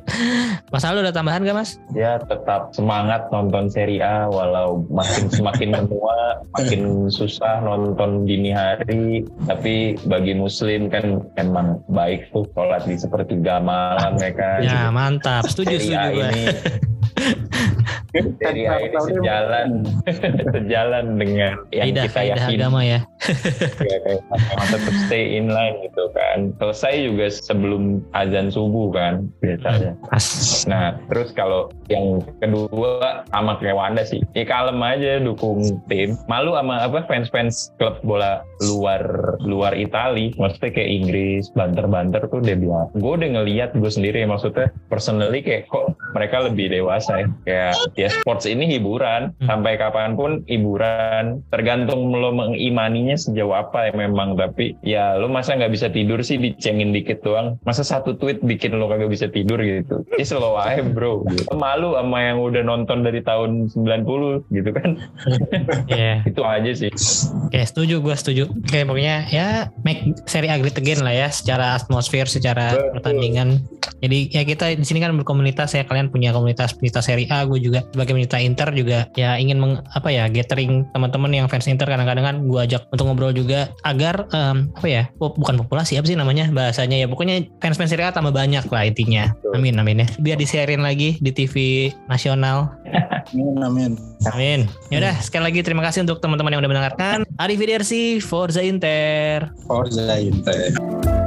Mas Aldo ada tambahan gak mas? Ya tetap semangat nonton seri A walau makin semakin menua makin susah nonton dini hari. Tapi bagi muslim kan emang baik tuh sholat di sepertiga malam ya kan? Ya mantap. Setuju setuju ini Serie A ini sejalan. Sejalan dengan yang Tidak kita yakini. agama ya. ya kayak tetap stay in line gitu kan. Selesai juga sebelum azan subuh kan biasanya. Pas. nah terus kalau yang kedua sama kayak Wanda sih. Ya kalem aja dukung tim. Malu sama apa fans-fans klub bola luar luar Itali. Maksudnya kayak Inggris banter-banter tuh udah bilang. Gue udah ngeliat gue sendiri maksudnya personally kayak kok mereka lebih dewasa ya. Kayak ya sports ini hiburan Hmm. sampai kapan pun hiburan tergantung lo mengimaninya sejauh apa ya memang tapi ya lo masa nggak bisa tidur sih dicengin dikit doang masa satu tweet bikin lo kagak bisa tidur gitu ya slow aja bro gitu. malu sama yang udah nonton dari tahun 90 gitu kan Iya. itu aja sih Oke, setuju gue setuju. Oke, pokoknya ya make seri agri again lah ya secara atmosfer, secara Betul. pertandingan. Jadi ya kita di sini kan berkomunitas ya kalian punya komunitas pencinta seri A, gue juga sebagai pencinta Inter juga ya ingin meng, apa ya gathering teman-teman yang fans Inter kadang-kadang kan gue ajak untuk ngobrol juga agar em, apa ya bukan populasi apa sih namanya bahasanya ya pokoknya fans-fans seri A tambah banyak lah intinya. Betul. Amin amin ya. Biar disiarin lagi di TV nasional Amin, amin. Amin. Yaudah, sekali lagi terima kasih untuk teman-teman yang udah mendengarkan. Arrivederci, Forza Inter. Forza Inter.